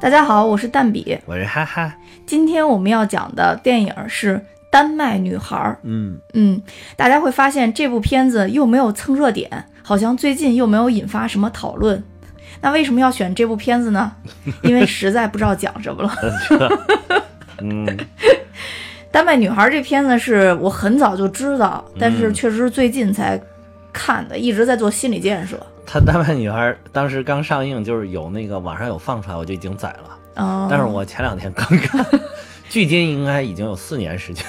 大家好，我是蛋比。我是哈哈，今天我们要讲的电影是《丹麦女孩》。嗯，嗯，大家会发现这部片子又没有蹭热点，好像最近又没有引发什么讨论。那为什么要选这部片子呢？因为实在不知道讲什么了。嗯，《丹麦女孩》这片子是我很早就知道，但是嗯确实是最近才看的，一直在做心理建设。她丹麦女孩当时刚上映，就是有那个网上有放出来，我就已经宰了。啊、但是我前两天刚看，距今应该已经有四年时间。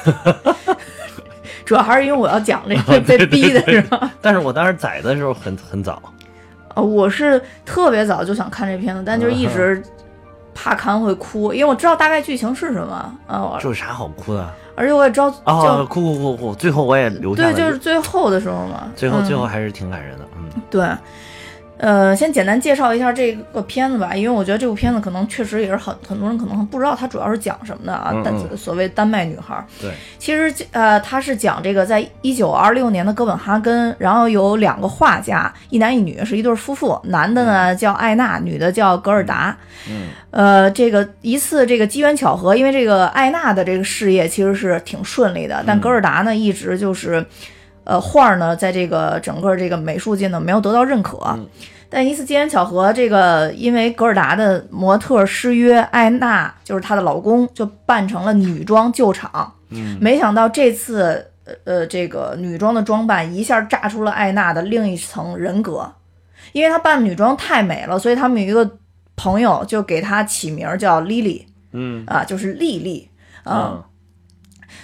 主要还是因为我要讲这个被逼的是吧？但是我当时宰的时候很很早。呃，我是特别早就想看这片子，但就是一直怕看会哭，因为我知道大概剧情是什么啊，我这有啥好哭的？而且我也知道哭哭哭哭！最后我也留下对，了，就是最后的时候嘛，最后嗯最后还是挺感人的。嗯对。呃，先简单介绍一下这个片子吧，因为我觉得这部片子可能确实也是很很多人可能不知道它主要是讲什么的啊。但嗯嗯所谓丹麦女孩，对，其实呃，它是讲这个在一九二六年的哥本哈根，然后有两个画家，一男一女，是一对夫妇，男的呢叫艾娜，女的叫格尔达。嗯呃，这个一次这个机缘巧合，因为这个艾娜的这个事业其实是挺顺利的，但嗯格尔达呢一直就是，呃，画儿呢在这个整个这个美术界呢没有得到认可。嗯但一次机缘巧合，这个因为格尔达的模特失约，艾娜就是她的老公就扮成了女装救场。嗯没想到这次呃呃这个女装的装扮一下炸出了艾娜的另一层人格，因为她扮女装太美了，所以他们有一个朋友就给她起名叫莉莉嗯啊，就是莉莉啊。嗯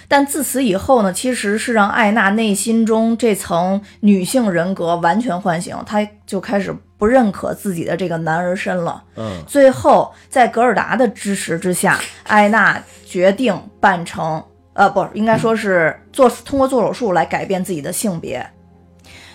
但自此以后呢，其实是让艾娜内心中这层女性人格完全唤醒，她就开始不认可自己的这个男儿身了。嗯最后，在格尔达的支持之下，艾娜决定扮成呃，不，应该说是做通过做手术来改变自己的性别。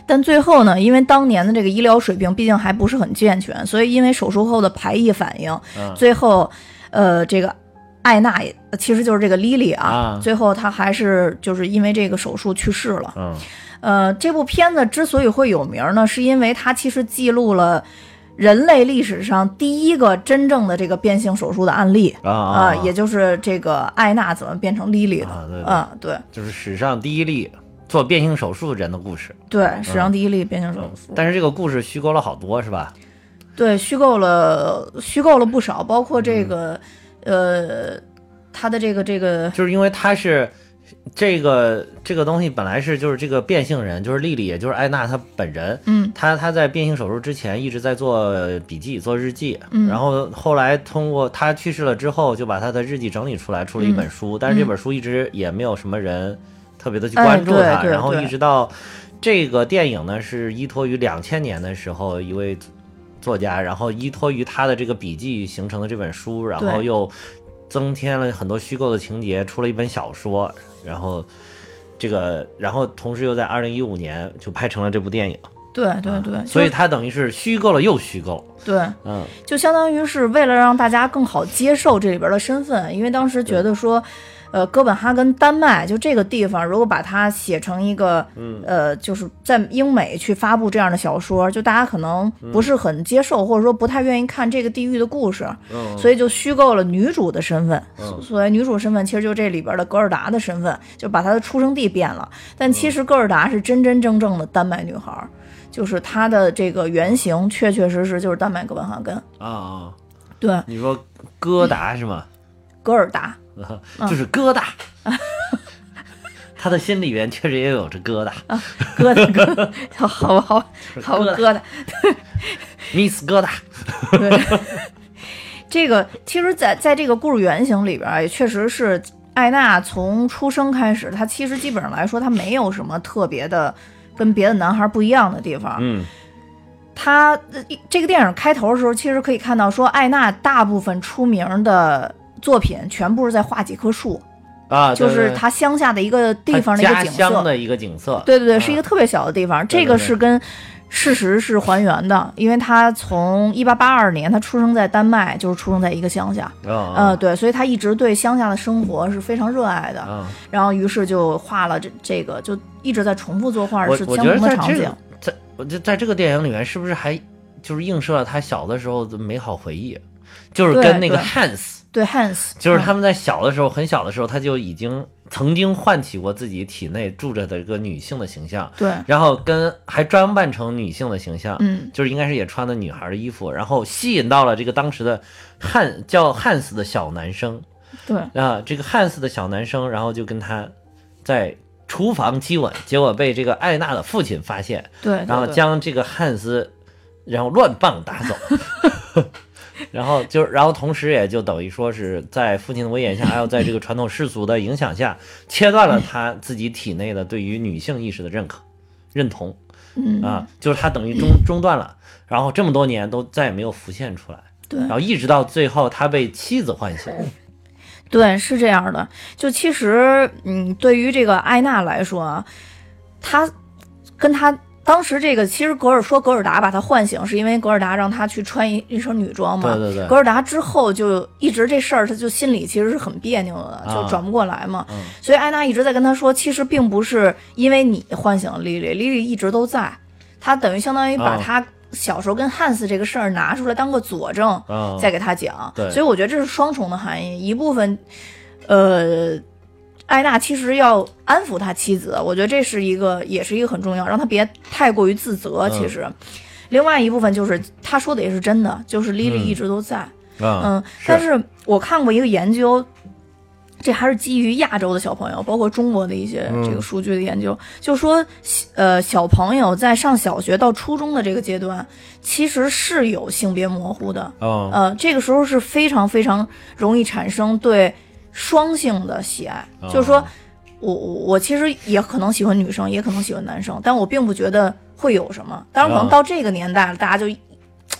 但最后呢，因为当年的这个医疗水平毕竟还不是很健全，所以因为手术后的排异反应，嗯最后，呃，这个艾娜也其实就是这个莉莉啊，啊。最后她还是就是因为这个手术去世了。嗯。呃，这部片子之所以会有名呢，是因为它其实记录了人类历史上第一个真正的这个变性手术的案例啊也就是这个艾娜怎么变成莉莉的啊对对。啊、对。就是史上第一例做变性手术人的故事。对，史上第一例变性手术，但是这个故事虚构了好多，是吧？对，虚构了虚构了不少，包括这个、呃，他的这个这个就是因为他是这个这个东西本来是就是这个变性人，就是丽丽，也就是艾娜她本人。嗯她她在变性手术之前一直在做笔记、做日记，嗯然后后来通过她去世了之后，就把她的日记整理出来，出了一本书。但是这本书一直也没有什么人特别的去关注她，然后一直到这个电影呢，是依托于两千年的时候一位作家，然后依托于他的这个笔记形成的这本书，然后又增添了很多虚构的情节，出了一本小说，然后这个，然后同时又在二零一五年就拍成了这部电影，对对对，啊所以就它等于是虚构了又虚构，对。嗯。就相当于是为了让大家更好接受这里边的身份，因为当时觉得说，呃，哥本哈根丹麦就这个地方，如果把它写成一个，嗯呃，就是在英美去发布这样的小说，就大家可能不是很接受，或者说不太愿意看这个地域的故事，嗯，所以就虚构了女主的身份。嗯所谓女主身份，其实就这里边的格尔达的身份，就把她的出生地变了。但其实格尔达是真真正正的丹麦女孩。就是她的这个原型，确确实实就是丹麦哥本哈根。啊啊，对，你说哥达是吗？格尔达，就是疙瘩。他的心里边确实也有着疙瘩疙瘩疙瘩，好好好好疙瘩。，Miss 疙瘩，对，这个其实在，在这个故事原型里边，也确实是艾娜从出生开始，她其实基本上来说，她没有什么特别的跟别的男孩不一样的地方。嗯她呃这个电影开头的时候，其实可以看到说，艾娜大部分出名的作品全部是在画几棵树，啊，就是对对她乡下的一个地方的一个景色。家乡的一个景色，对对对，啊是一个特别小的地方。这个是跟事实是还原的，因为他从一八八二年他出生在丹麦，就是出生在一个乡下，啊呃，对，所以他一直对乡下的生活是非常热爱的。啊，然后于是就画了这这个，就一直在重复作画，是相同的场景在这个。在我就在这个电影里面，是不是还就是映射了他小的时候的美好回忆？就是跟那个对 Hans，对 Hans，嗯就是他们在小的时候，很小的时候，他就已经曾经唤起过自己体内住着的一个女性的形象，对，然后跟还装扮成女性的形象，嗯。就是应该是也穿的女孩的衣服，然后吸引到了这个当时的汉叫汉斯的小男生对。啊，这个汉斯的小男生，然后就跟他在厨房接吻，结果被这个艾娜的父亲发现，对，然后将这个汉斯，然后乱棒打走，然后就然后同时也就等于说是在父亲的威严下，还有在这个传统世俗的影响下，切断了他自己体内的对于女性意识的认可、认同嗯。啊，就是他等于中中断了，然后这么多年都再也没有浮现出来，对。然后一直到最后他被妻子唤醒，对，是这样的。就其实，嗯，对于这个艾娜来说啊，她跟她当时这个，其实格尔说格尔达把他唤醒，是因为格尔达让他去穿一一身女装嘛。对对对格尔达之后就一直这事儿，他就心里其实是很别扭的，就啊转不过来嘛。嗯所以艾娜一直在跟他说，其实并不是因为你唤醒了莉莉，莉莉一直都在。他等于相当于把啊她小时候跟汉斯这个事儿拿出来当个佐证，啊，再给他讲。对所以我觉得这是双重的含义，一部分，呃。艾娜其实要安抚他妻子，我觉得这是一个，也是一个很重要，让他别太过于自责。嗯其实，另外一部分就是他说的也是真的，就是莉莉嗯一直都在。嗯嗯，但是我看过一个研究，这还是基于亚洲的小朋友，包括中国的一些嗯这个数据的研究，就说，呃，小朋友在上小学到初中的这个阶段，其实是有性别模糊的。嗯呃，这个时候是非常非常容易产生对双性的喜爱，就是说哦我我我其实也可能喜欢女生，也可能喜欢男生，但我并不觉得会有什么。当然，可能哦到这个年代了，大家就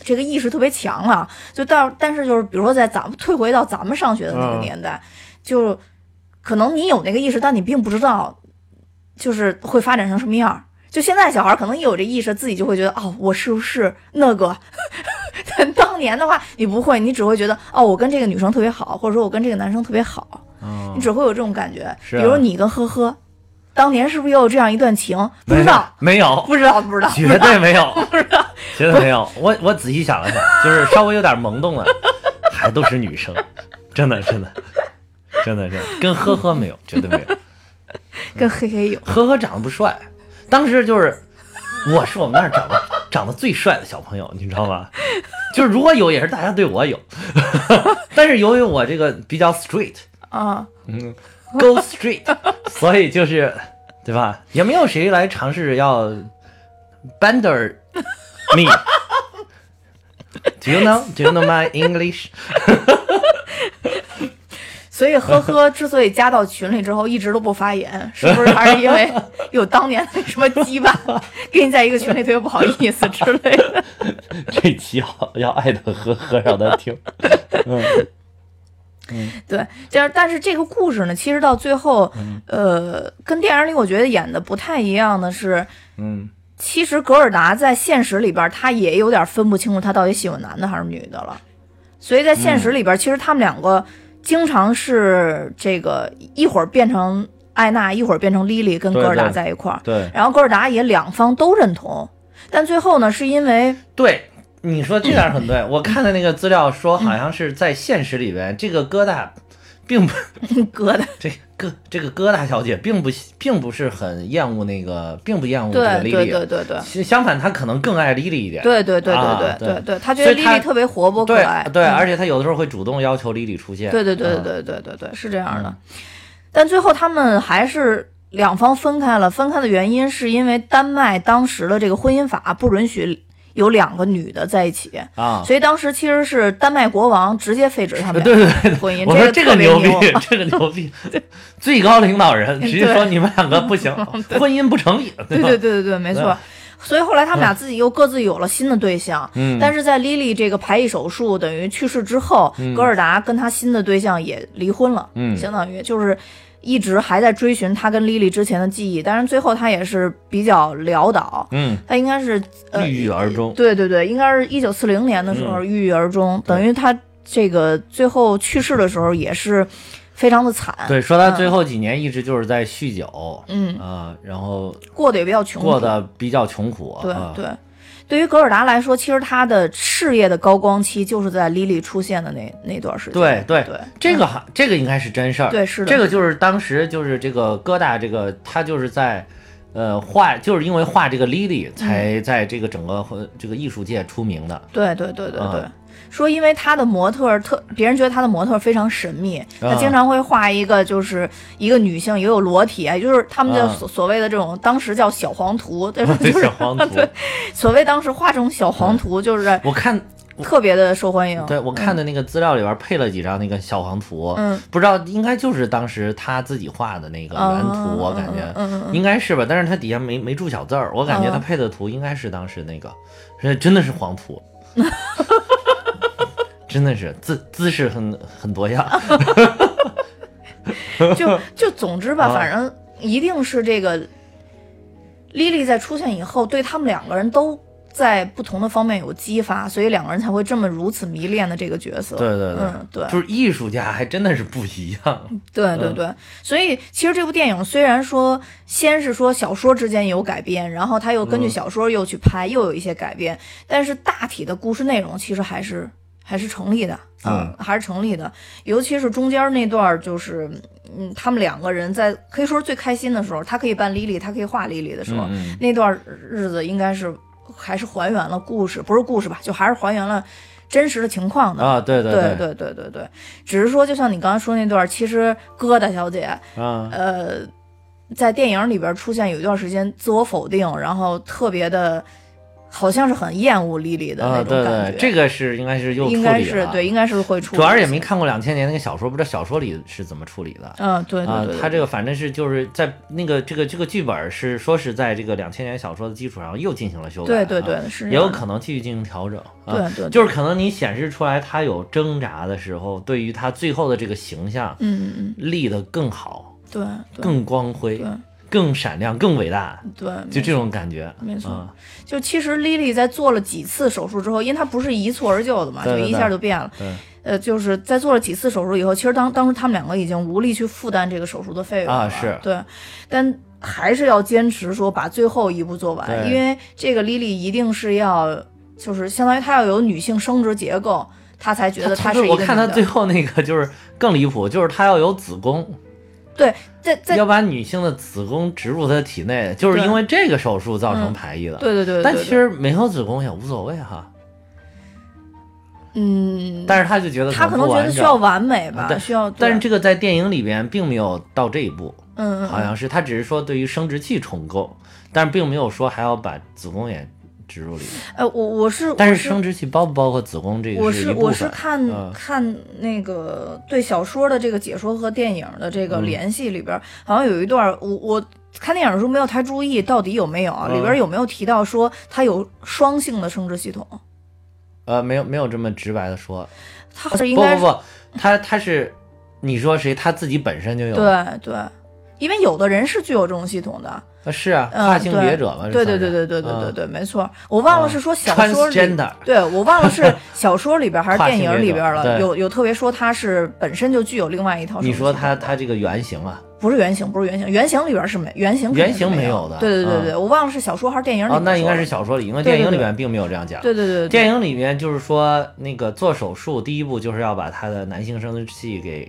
这个意识特别强了，就到但是就是比如说在咱们退回到咱们上学的那个嗯年代，就可能你有那个意识，但你并不知道就是会发展成什么样。就现在小孩可能一有这意识，自己就会觉得哦，我是不是那个？但当年的话，你不会，你只会觉得哦，我跟这个女生特别好，或者说我跟这个男生特别好，哦你只会有这种感觉。比如你跟呵呵，当年是不是也有这样一段情？不知道，没有，不知道，不知道，绝对没有，不知道绝对没有。我我仔细想了想，就是稍微有点萌动了，还都是女生，真的真的真的真的，跟呵呵没有，绝对没有。跟嘿嘿有。呵呵长得不帅，当时就是 我是我们那儿长得长得最帅的小朋友，你知道吗？就是如果有，也是大家对我有，但是由于我这个比较 straight，啊，嗯，go straight，所以就是对吧？也没有谁来尝试要 bender me。Do you know? Do you know my English? 所以呵呵之所以加到群里之后一直都不发言，是不是还是因为有当年的什么羁绊，跟你在一个群里特别不好意思之类的？这期要要艾特呵呵让他听。嗯对，这样，但是这个故事呢，其实到最后，嗯呃，跟电影里我觉得演的不太一样的是，嗯其实格尔达在现实里边，他也有点分不清楚他到底喜欢男的还是女的了。所以在现实里边，其实他们两个经常是这个一会儿变成艾娜，一会儿变成莉莉，跟哥尔达在一块儿。对然后哥尔达也两方都认同，但最后呢，是因为对，你说这点很对。我看的那个资料说，好像是在现实里边，这个疙瘩并不 疙瘩，这疙这个疙瘩小姐并不并不是很厌恶那个，并不厌恶这个对对莉莉。对对对。其相反，她可能更爱莉莉一点。对对对啊对对对对，她觉得莉莉特别活泼可爱，对，嗯而且她有的时候会主动要求莉莉出现。对对对啊对对对对，是这样的。但最后他们还是两方分开了，分开的原因是因为丹麦当时的这个婚姻法不允许有两个女的在一起，啊，所以当时其实是丹麦国王直接废止他们 对对对俩的婚姻。我说这个牛。逼，这个牛逼，最高领导人直接说你们两个不行，婚姻不成立。对对对对对，没错。所以后来他们俩自己又各自有了新的对象，嗯。但是在莉莉这个排异手术等于去世之后，格尔达跟他新的对象也离婚了，嗯相当于就是一直还在追寻他跟莉莉之前的记忆，但是最后他也是比较潦倒，嗯，他应该是呃郁郁而终。对对对，应该是一九四零年的时候郁郁而终，等于他这个最后去世的时候也是非常的惨，对，说他最嗯后几年一直就是在酗酒，嗯。啊，然后过得也比较穷苦，过得比较穷苦，对啊。对对于格尔达来说，其实他的事业的高光期就是在莉莉出现的那那段时间。对对对，这个还这个应该是真事儿。对是的这个就是当时就是这个疙瘩这个他就是在。呃，画就是因为画这个 Lily 才在这个整个嗯这个艺术界出名的。对对对对对，啊说因为他的模特特，别人觉得他的模特非常神秘，他啊经常会画一个就是一个女性也有裸体，也就是他们的啊。所所谓的这种当时叫小黄图，对吧？就是小黄图。对，所谓当时画这种小黄图，就是我看特别的受欢迎。对我看的那个资料里边配了几张那个小黄图，嗯，不知道应该就是当时他自己画的那个原图，我感觉应该是吧，但是他底下没没注小字儿，我感觉他配的图应该是当时那个，这真的是黄图，真的是姿姿势很很多样，就就总之吧，啊。反正一定是这个莉莉在出现以后，对他们两个人都在不同的方面有激发，所以两个人才会这么如此迷恋的这个角色。对对对。嗯，对，就是艺术家还真的是不一样，嗯 对对对，所以其实这部电影虽然说先是说小说之间有改编，然后他又根据嗯。小说又去拍，又有一些改编，但是大体的故事内容其实还是还是成立的，嗯。还是成立的。尤其是中间那段儿，就是嗯，他们两个人在可以说是最开心的时候，他可以扮莉莉，他可以画莉莉的时候，嗯嗯。那段日子应该是还是还原了故事，不是故事吧，就还是还原了真实的情况的。啊，对。对对。对对对对，只是说，就像你刚才说那段，其实疙瘩小姐，啊，呃，在电影里边出现有一段时间自我否定，然后特别的，好像是很厌恶莉莉的那种感觉。对，这个是应该是又处应该是对，应该是会处理。主要是也没看过两千年那个小说，不知道小说里是怎么处理的。嗯，对啊对对，，他这个反正是就是在那个这个这个剧本是说是在这个两千年小说的基础上又进行了修改，对对啊对是这也有可能继续进行调整，啊、对对，就是可能你显示出来他有挣扎的时候，对于他最后的这个形象嗯嗯立得更好、嗯，对对。更光辉对、更闪亮、更伟大，对，就这种感觉，没错。啊。就其实莉莉在做了几次手术之后，因为她不是一蹴而就的嘛，对对就一下就变了。对。呃，就是在做了几次手术以后，其实当当时他们两个已经无力去负担这个手术的费用了啊是。对，但还是要坚持说把最后一步做完，因为这个莉莉一定是要，就是相当于她要有女性生殖结构，她才觉得她是一个我看她最后那个就是更离谱，就是她要有子宫，对，在在要把女性的子宫植入她的体内，就是因为这个手术造成嗯排异的。对对对对，但其实没有子宫也无所谓哈，嗯，但是他就觉得他可能觉得需要完美吧，但需要，但是这个在电影里边并没有到这一步，嗯嗯好像是他只是说对于生殖器重构，但是并没有说还要把子宫也植入里面。呃，我我是但是生殖器包不包括子宫这个一部分。是我是看、嗯看那个对小说的这个解说和电影的这个嗯联系里边，好像有一段我我看电影的时候没有太注意到底有没有里边有没有提到说它有双性的生殖系统？呃没有没有这么直白的说，它好像应该是不不不，他他是你说谁他自己本身就有，对对，因为有的人是具有这种系统的，啊是啊，嗯跨性别者嘛，对对对对对对对嗯。对，没错，我忘了是说小说里。transgender 对，我忘了是 小说里边还是电影里边了，有有特别说他是本身就具有另外一套。你说他他这个原型啊，不是原型，不是原型，原型里边是没原型原型没没有的。对对对对，嗯我忘了是小说还是电影里边哦，那应该是小说里，因为电影里对。面并没有这样讲。对对对对。电影里面就是说，那个做手术第一步就是要把他的男性生殖器给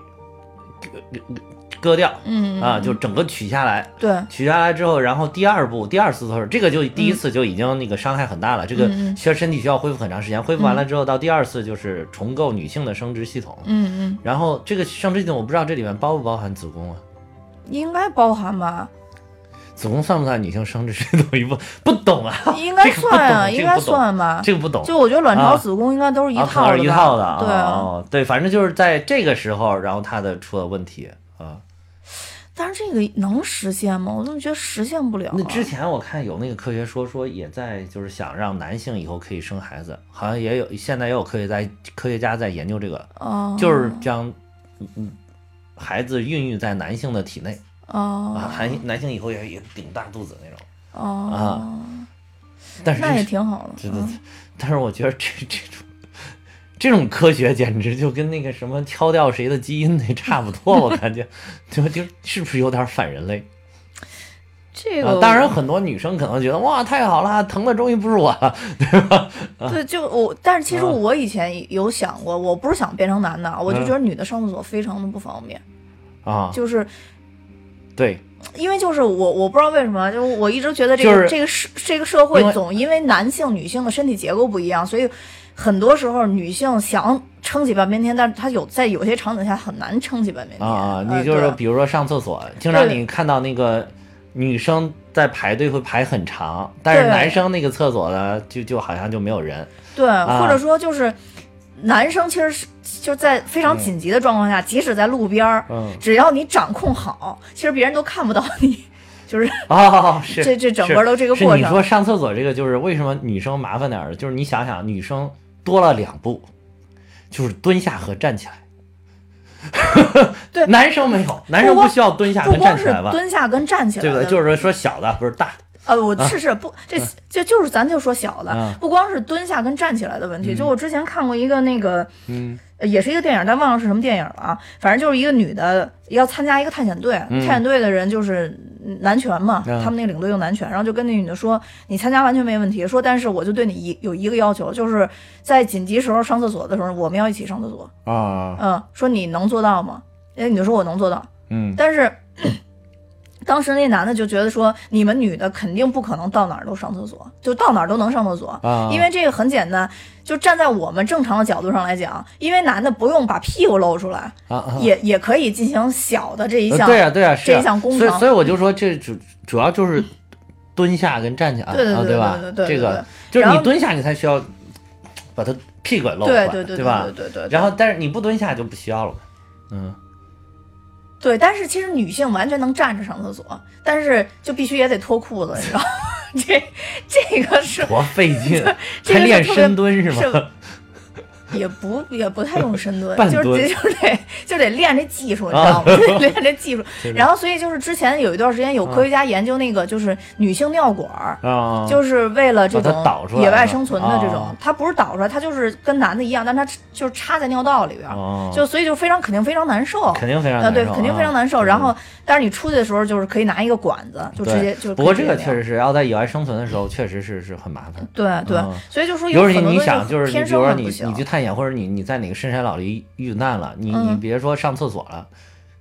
割掉嗯啊，就整个取下来。对取下来之后，然后第二步、第二次做手术，这个就第一次就已经那个伤害很大了，这个需要身体需要恢复很长时间。恢复完了之后，到第二次就是重构女性的生殖系统。嗯嗯，然后这个生殖系统，我不知道这里面包不包含子宫啊？应该包含吧？子宫算不算女性生殖系统 一部分？不懂啊，应该算啊，应该算吧？这个不懂。就我觉得卵巢、啊子宫应该都是一啊，可能是一套的。对对，反正就是在这个时候，然后它的出了问题啊。但是这个能实现吗？我怎么觉得实现不了啊？那之前我看有那个科学说说也在就是想让男性以后可以生孩子，好像也有现在也有科学在科学家在研究这个，哦，就是将嗯嗯孩子孕育在男性的体内哦啊，男男性以后也也顶大肚子那种。哦，啊但是那也挺好的。真的嗯，但是我觉得这这种这种科学简直就跟那个什么敲掉谁的基因那差不多，我感觉，就就是不是有点反人类？这个、啊当然，很多女生可能觉得哇太好了，疼的终于不是我了，对吧？对，就我，但是其实啊。我以前有想过，我不是想变成男的，我就嗯。觉得女的上厕所非常的不方便，啊，就是对，因为就是我我不知道为什么，就是我一直觉得这个、就是这个社这个社会总因为男性女性的身体结构不一样，所以很多时候女性想撑起半边天，但是她有在有些场景下很难撑起半边天啊你就是比如说上厕所，经常你看到那个女生在排队会排很长，但是男生那个厕所呢，就就好像就没有人。对，啊或者说就是男生其实是就在非常紧急的状况下，即使在路边儿，嗯，只要你掌控好，其实别人都看不到你，就是哦，是这这整个都这个过程。你说上厕所这个，就是为什么女生麻烦点儿？就是你想想，女生多了两步，就是蹲下和站起来。对 男生没有，男生不需要蹲下跟不光是站起来吧？蹲下跟站起来的，对不对？就是说说小的不是大的，呃，我是是不，这这就是咱就说小的嗯，不光是蹲下跟站起来的问题。就我之前看过一个那个，嗯呃也是一个电影，但忘了是什么电影了啊。反正就是一个女的要参加一个探险队，嗯探险队的人就是男权嘛，嗯他们那个领队用男权，然后就跟那女的说，你参加完全没问题，说但是我就对你一有一个要求，就是在紧急时候上厕所的时候，我们要一起上厕所。啊，嗯，说你能做到吗？那女的说我能做到，嗯但是当时那男的就觉得说，你们女的肯定不可能到哪儿都上厕所，就到哪儿都能上厕所，啊，因为这个很简单，就站在我们正常的角度上来讲，因为男的不用把屁股露出来，啊啊也也可以进行小的这一项，呃对啊，对啊，是啊这一项功能所以所以我就说这主主要就是蹲下跟站起来，对对对啊吧？对对对这个就是你蹲下，你才需要把它屁股给露出来，对对对吧？对对对对，然后但是你不蹲下就不需要了嘛，嗯，对，但是其实女性完全能站着上厕所，但是就必须也得脱裤子，你知道吗？这这个是多费劲，这还练深蹲是吗？是也不也不太用深蹲，就是蹲就是得就得练这技术，你知道吗？就得 练这技术。然后所以就是之前有一段时间有科学家研究那个就是女性尿管儿。啊，就是为了这种野外生存的这种哦，它不是导出来，它就是跟男的一样，但它就是插在尿道里边就所以就非常肯定非常难受，肯定非常啊，对，肯定非常难受。啊然后，但是你出去的时候就是可以拿一个管子，就直接就。不过这个确实是要在野外生存的时候，确实是是很麻烦。对对嗯，所以就说有很多就是天比如说你生的不行你去探险，或者你你在哪个深山老林遇难了，你你嗯别说上厕所了，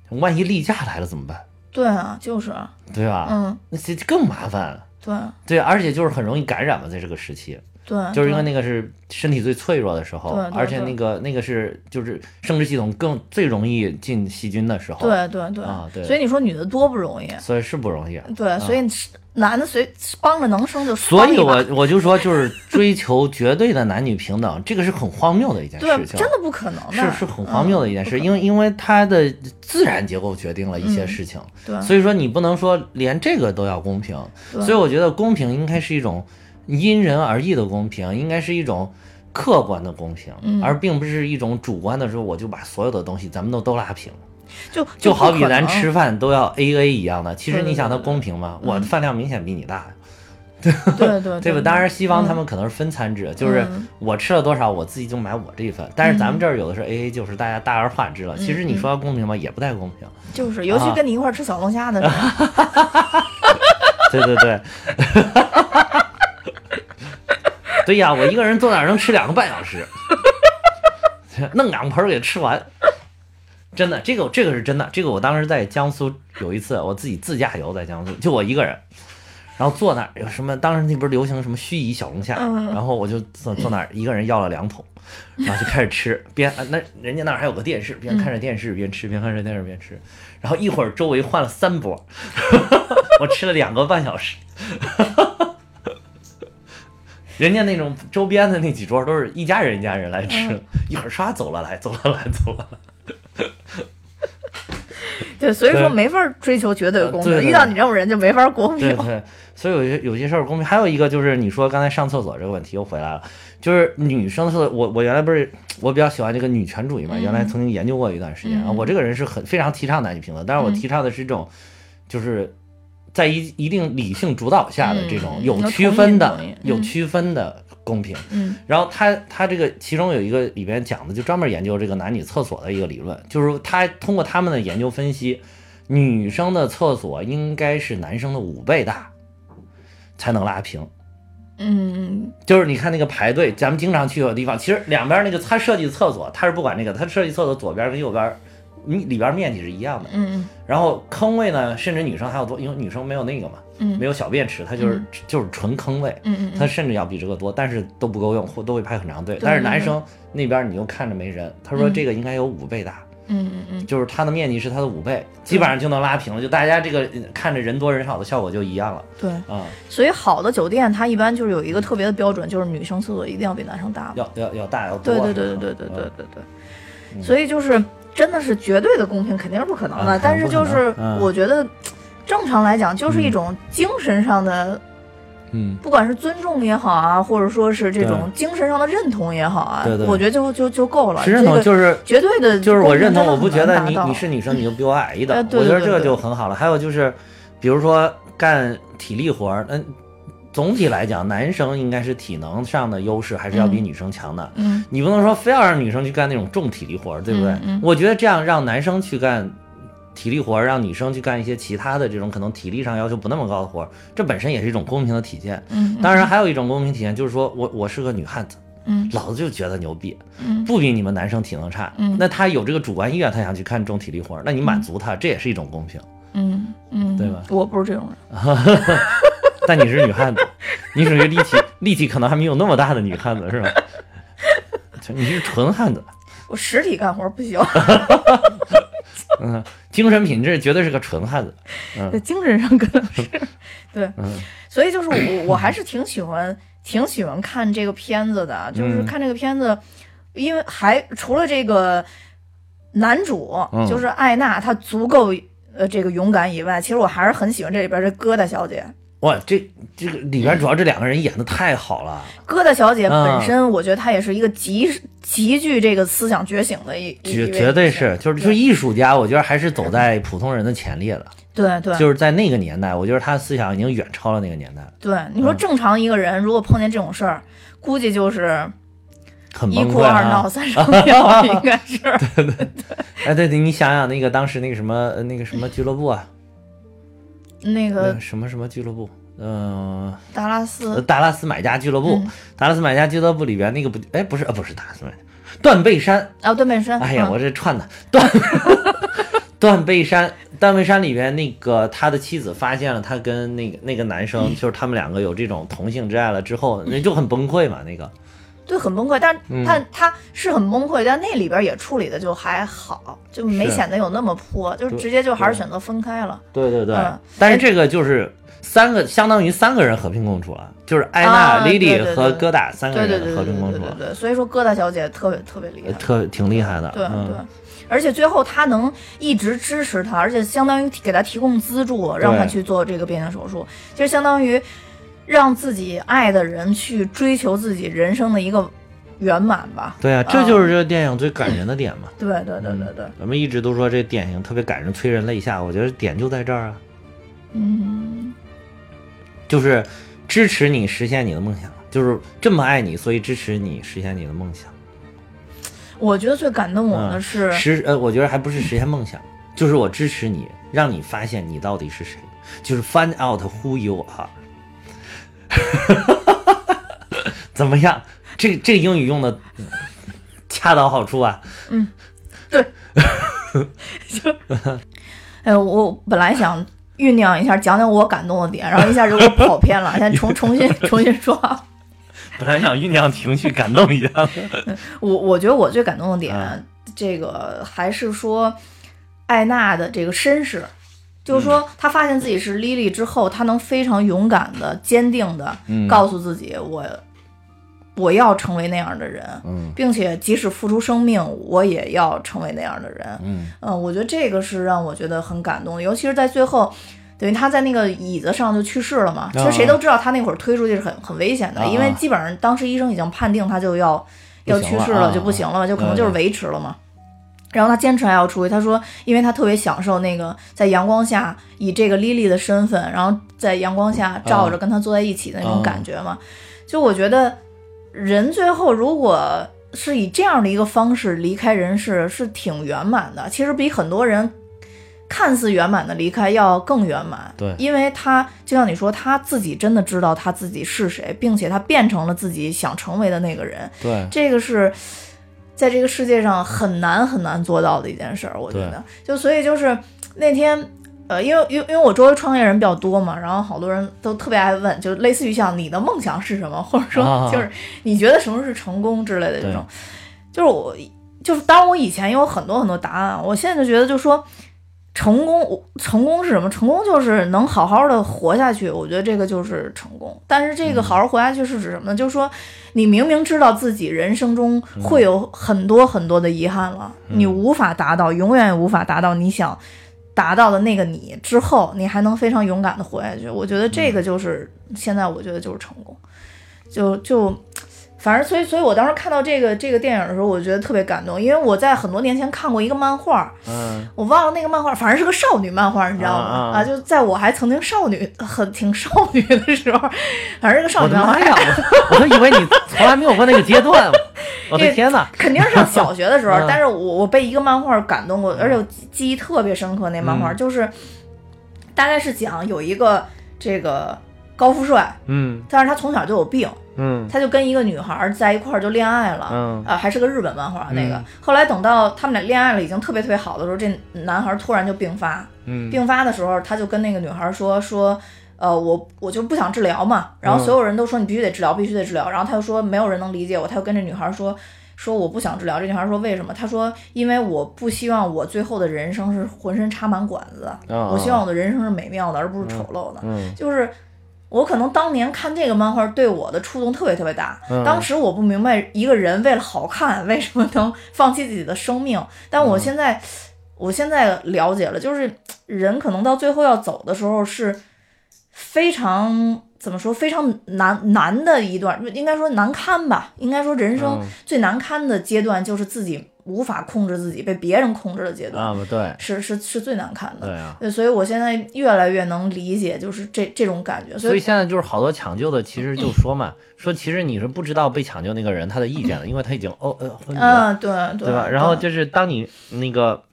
万一例假来了怎么办？对啊，就是，对吧？嗯，那这更麻烦。对对，而且就是很容易感染嘛，在这个时期，对，就是因为那个是身体最脆弱的时候而且那个那个是就是生殖系统更最容易进细菌的时候，，对对对。啊对。所以你说女的多不容易，所以是不容易。对，所以男的随帮着能生就所以我我就说，就是追求绝对的男女平等，这个是很荒谬的一件事情，真的不可能的，是是很荒谬的一件事，因为因为它的自然结构决定了一些事情，对。所以说你不能说连这个都要公平，对。所以我觉得公平应该是一种因人而异的公平，应该是一种客观的公平，嗯而并不是一种主观的说我就把所有的东西咱们都都拉平，就就好比咱吃饭都要 A A 一样的，其实对对你想它对对公平吗？我的饭量明显比你大呀。对对对吧？当然，西方他嗯们可能是分餐制，就是嗯我吃了多少，我自己就买我这一份。但是咱们这儿有的是 A A，就是大家大而化之了。其实你说公平吗？也不太公平。就是，尤其啊跟你一块儿吃小龙虾的人，对对对，对呀，我一个人坐那儿能吃两个半小时，弄两盆儿给吃完。真的，这个这个是真的。这个我当时在江苏有一次，我自己自驾游在江苏，就我一个人，然后坐那儿有什么？当时那不是流行什么盱眙小龙虾，嗯然后我就坐坐那儿一个人要了两桶，然后就开始吃，边啊那人家那儿还有个电视，边看着电视边吃，边看着电视边吃，然后一会儿周围换了三波，我吃了两个半小时。人家那种周边的那几桌都是一家人一家人来吃，嗯一会儿刷走了来，走了来，走了来。对，所以说没法追求绝对公平，遇到你这种人就没法公平。对对，所以有些有些事儿公平。还有一个就是你说刚才上厕所这个问题又回来了，就是女生的厕所，我我原来不是我比较喜欢这个女权主义嘛，原来曾经研究过一段时间啊。嗯我这个人是很非常提倡男女平等，但是我嗯提倡的是一种，就是在一一定理性主导下的这种有区分的有嗯区分的公平。嗯然后他他这个其中有一个里边讲的，就专门研究这个男女厕所的一个理论，就是他通过他们的研究分析，女生的厕所应该是男生的五倍大，才能拉平。嗯就是你看那个排队，咱们经常去的地方，其实两边那个他设计的厕所，他是不管那个，他设计厕所左边跟右边，你里边面积是一样的。嗯然后坑位呢，甚至女生还要多，因为女生没有那个嘛，嗯。没有小便池，它就是、就是纯坑位，嗯嗯它甚至要比这个多，但是都不够用，或都会排很长队。但是男生那边你又看着没人，他说嗯。这个应该有五倍大，嗯嗯嗯。就是它的面积是它的五倍，基本上就能拉平了，就大家这个呃看着人多人少的效果就一样了。对，啊、所以好的酒店它一般就是有一个特别的标准，就是女生厕所一定要比男生大。要要要大要多。对对对对对对对嗯对。对，所以就是真的是绝对的公平，肯定是不可能的。啊但是就是我觉得，正常来讲就是一种精神上的，嗯，不管是尊重也好啊，或者说是这种精神上的认同也好啊，我觉得就就就够了。是认这个同就是绝对的，就是我认同，我不觉得你你是女生你就比我矮一等，呃 对我觉得这就很好了。还有就是，比如说干体力活儿，嗯，总体来讲，男生应该是体能上的优势还是要比嗯女生强的。嗯你不能说非要让女生去干那种重体力活儿，对不对？嗯嗯我觉得这样让男生去干体力活儿，让女生去干一些其他的这种可能体力上要求不那么高的活儿，这本身也是一种公平的体现。嗯，当然，还有一种公平体现就是说我我是个女汉子，嗯老子就觉得牛逼，嗯不比你们男生体能差。嗯那他有这个主观意愿，他想去看重体力活，那你满足他，这也是一种公平。嗯嗯，对吧我不是这种人，但你是女汉子，你属于力气力气可能还没有那么大的女汉子，是吧？你是纯汉子，我实体干活不行，嗯，精神品质绝对是个纯汉子。在精神上可能是 对。嗯所以就是我我还是挺喜欢挺喜欢看这个片子的，就是嗯看这个片子，因为还除了这个男主、嗯就是艾娜，她足够呃这个勇敢以外，其实我还是很喜欢这里边这疙瘩小姐。哇，这这个里边主要这两个人演的太好了，疙瘩小姐嗯本身，我觉得她也是一个极极具这个思想觉醒的一一绝绝对是，就是就是艺术家，我觉得还是走在普通人的前列的，对对就是在那个年代，我觉得他的思想已经远超了那个年代，对。你说嗯正常一个人如果碰见这种事儿，估计就是很一哭二闹。三 上吊，应该是。对对对哎，对对，你想想那个当时那个什么呃那个什么俱乐部啊，那那个个什么什么俱乐部，嗯、呃，达拉斯，达拉斯买家俱乐部，嗯。达拉斯买家俱乐部里边那个不，哎，不是，呃，不是达拉斯买家，断背山。啊，断背山，哎呀，嗯。我这串的断 断背山，断背山里边那个他的妻子发现了他跟那个那个男生，就是他们两个有这种同性之爱了之后，那就很崩溃嘛。那个，对，很崩溃，但是他他是很崩溃，但那里边也处理的就还好，就没显得有那么泼，就对直接就还是选择分开了。对对对，嗯但是这个就是三个，相当于三个人和平共处了，就是艾娜、啊莉莉对对和对疙瘩三个人和平共处了，对对对对，所以说疙瘩小姐特别特别厉害，特挺厉害的。对嗯对。而且最后他能一直支持他，而且相当于给他提供资助，让他去做这个变性手术，其实相当于让自己爱的人去追求自己人生的一个圆满吧。对啊，这就是这个电影最感人的点嘛。对对对对对，咱们一直都说这电影特别感人，催人泪下，我觉得点就在这儿啊。嗯，就是支持你实现你的梦想，就是这么爱你，所以支持你实现你的梦想。我觉得最感动我的嗯是，实呃，我觉得还不是实现梦想，就是我支持你，让你发现你到底是谁，就是 find out who you are。怎么样？这这个英语用的恰到好处啊！嗯，对。就哎，我本来想酝酿一下，讲讲我感动的点，然后一下就跑偏了，现在重重新重新说啊。本来想酝酿情绪，感动一下。我我觉得我最感动的点，嗯这个还是说艾娜的这个身世，就是嗯。说他发现自己是莉莉之后，他能非常勇敢的、坚定的嗯。告诉自己，我我要成为那样的人，嗯。并且即使付出生命，我也要成为那样的人。嗯。嗯，我觉得这个是让我觉得很感动的，尤其是在最后，等于他在那个椅子上就去世了嘛。其实谁都知道他那会儿推出去是很很危险的，啊因为基本上当时医生已经判定他就要要去世了，啊就不行了嘛，就可能就是维持了嘛。然后他坚持还要出去，他说，因为他特别享受那个在阳光下以这个莉莉的身份，然后在阳光下照着跟他坐在一起的那种啊感觉嘛。就我觉得，人最后如果是以这样的一个方式离开人世，是挺圆满的。其实比很多人看似圆满的离开要更圆满。对因为他就像你说，他自己真的知道他自己是谁，并且他变成了自己想成为的那个人。对，这个是在这个世界上很难很难做到的一件事儿，我觉得。就所以就是那天。呃，因为因为因为我周围创业人比较多嘛，然后好多人都特别爱问，就类似于像你的梦想是什么，或者说啊就是你觉得什么是成功之类的这对种，就是我就是当然我以前也有很多很多答案，我现在就觉得就说成功，成功是什么？成功就是能好好的活下去，我觉得这个就是成功。但是这个好好活下去是指什么呢？就是说你明明知道自己人生中会有很多很多的遗憾了，你无法达到，永远也无法达到你想。达到的那个你之后，你还能非常勇敢的活下去，我觉得这个就是、现在我觉得就是成功，就就反正所以所以我当时看到这个这个电影的时候，我觉得特别感动，因为我在很多年前看过一个漫画，嗯我忘了那个漫画，反正是个少女漫画，你知道吗？啊啊就在我还曾经少女很挺少女的时候，反正是个少女漫画我 我都以为你从来没有过那个阶段，我的天哪！肯定是上小学的时候，嗯但是我我被一个漫画感动过，而且我记记忆特别深刻。那漫画、嗯就是大概是讲有一个这个高富帅，嗯但是他从小就有病，嗯他就跟一个女孩在一块儿就恋爱了，嗯啊，还是个日本漫画那个。嗯后来等到他们俩恋爱了，已经特别特别好的时候，这男孩突然就病发，嗯病发的时候，他就跟那个女孩说说，呃，我我就不想治疗嘛。然后嗯所有人都说你必须得治疗，必须得治疗。然后他就说没有人能理解我，他就跟这女孩说。说我不想治疗，这女孩说为什么？他说因为我不希望我最后的人生是浑身插满管子，啊我希望我的人生是美妙的，而不是丑陋的。嗯就是我可能当年看这个漫画对我的触动特别特别大。嗯当时我不明白一个人为了好看为什么能放弃自己的生命，但我现在、我现在了解了，就是人可能到最后要走的时候是非常。怎么说？非常难难的一段，应该说难堪吧。应该说人生嗯最难堪的阶段，就是自己无法控制自己，被别人控制的阶段，啊，对是是是最难看的。对啊。所以我现在越来越能理解，就是这这种感觉。以所以现在就是好多抢救的，其实就说嘛，说其实你是不知道被抢救那个人他的意见的，因为他已经哦呃昏迷了，嗯，对对对吧？然后就是当你那个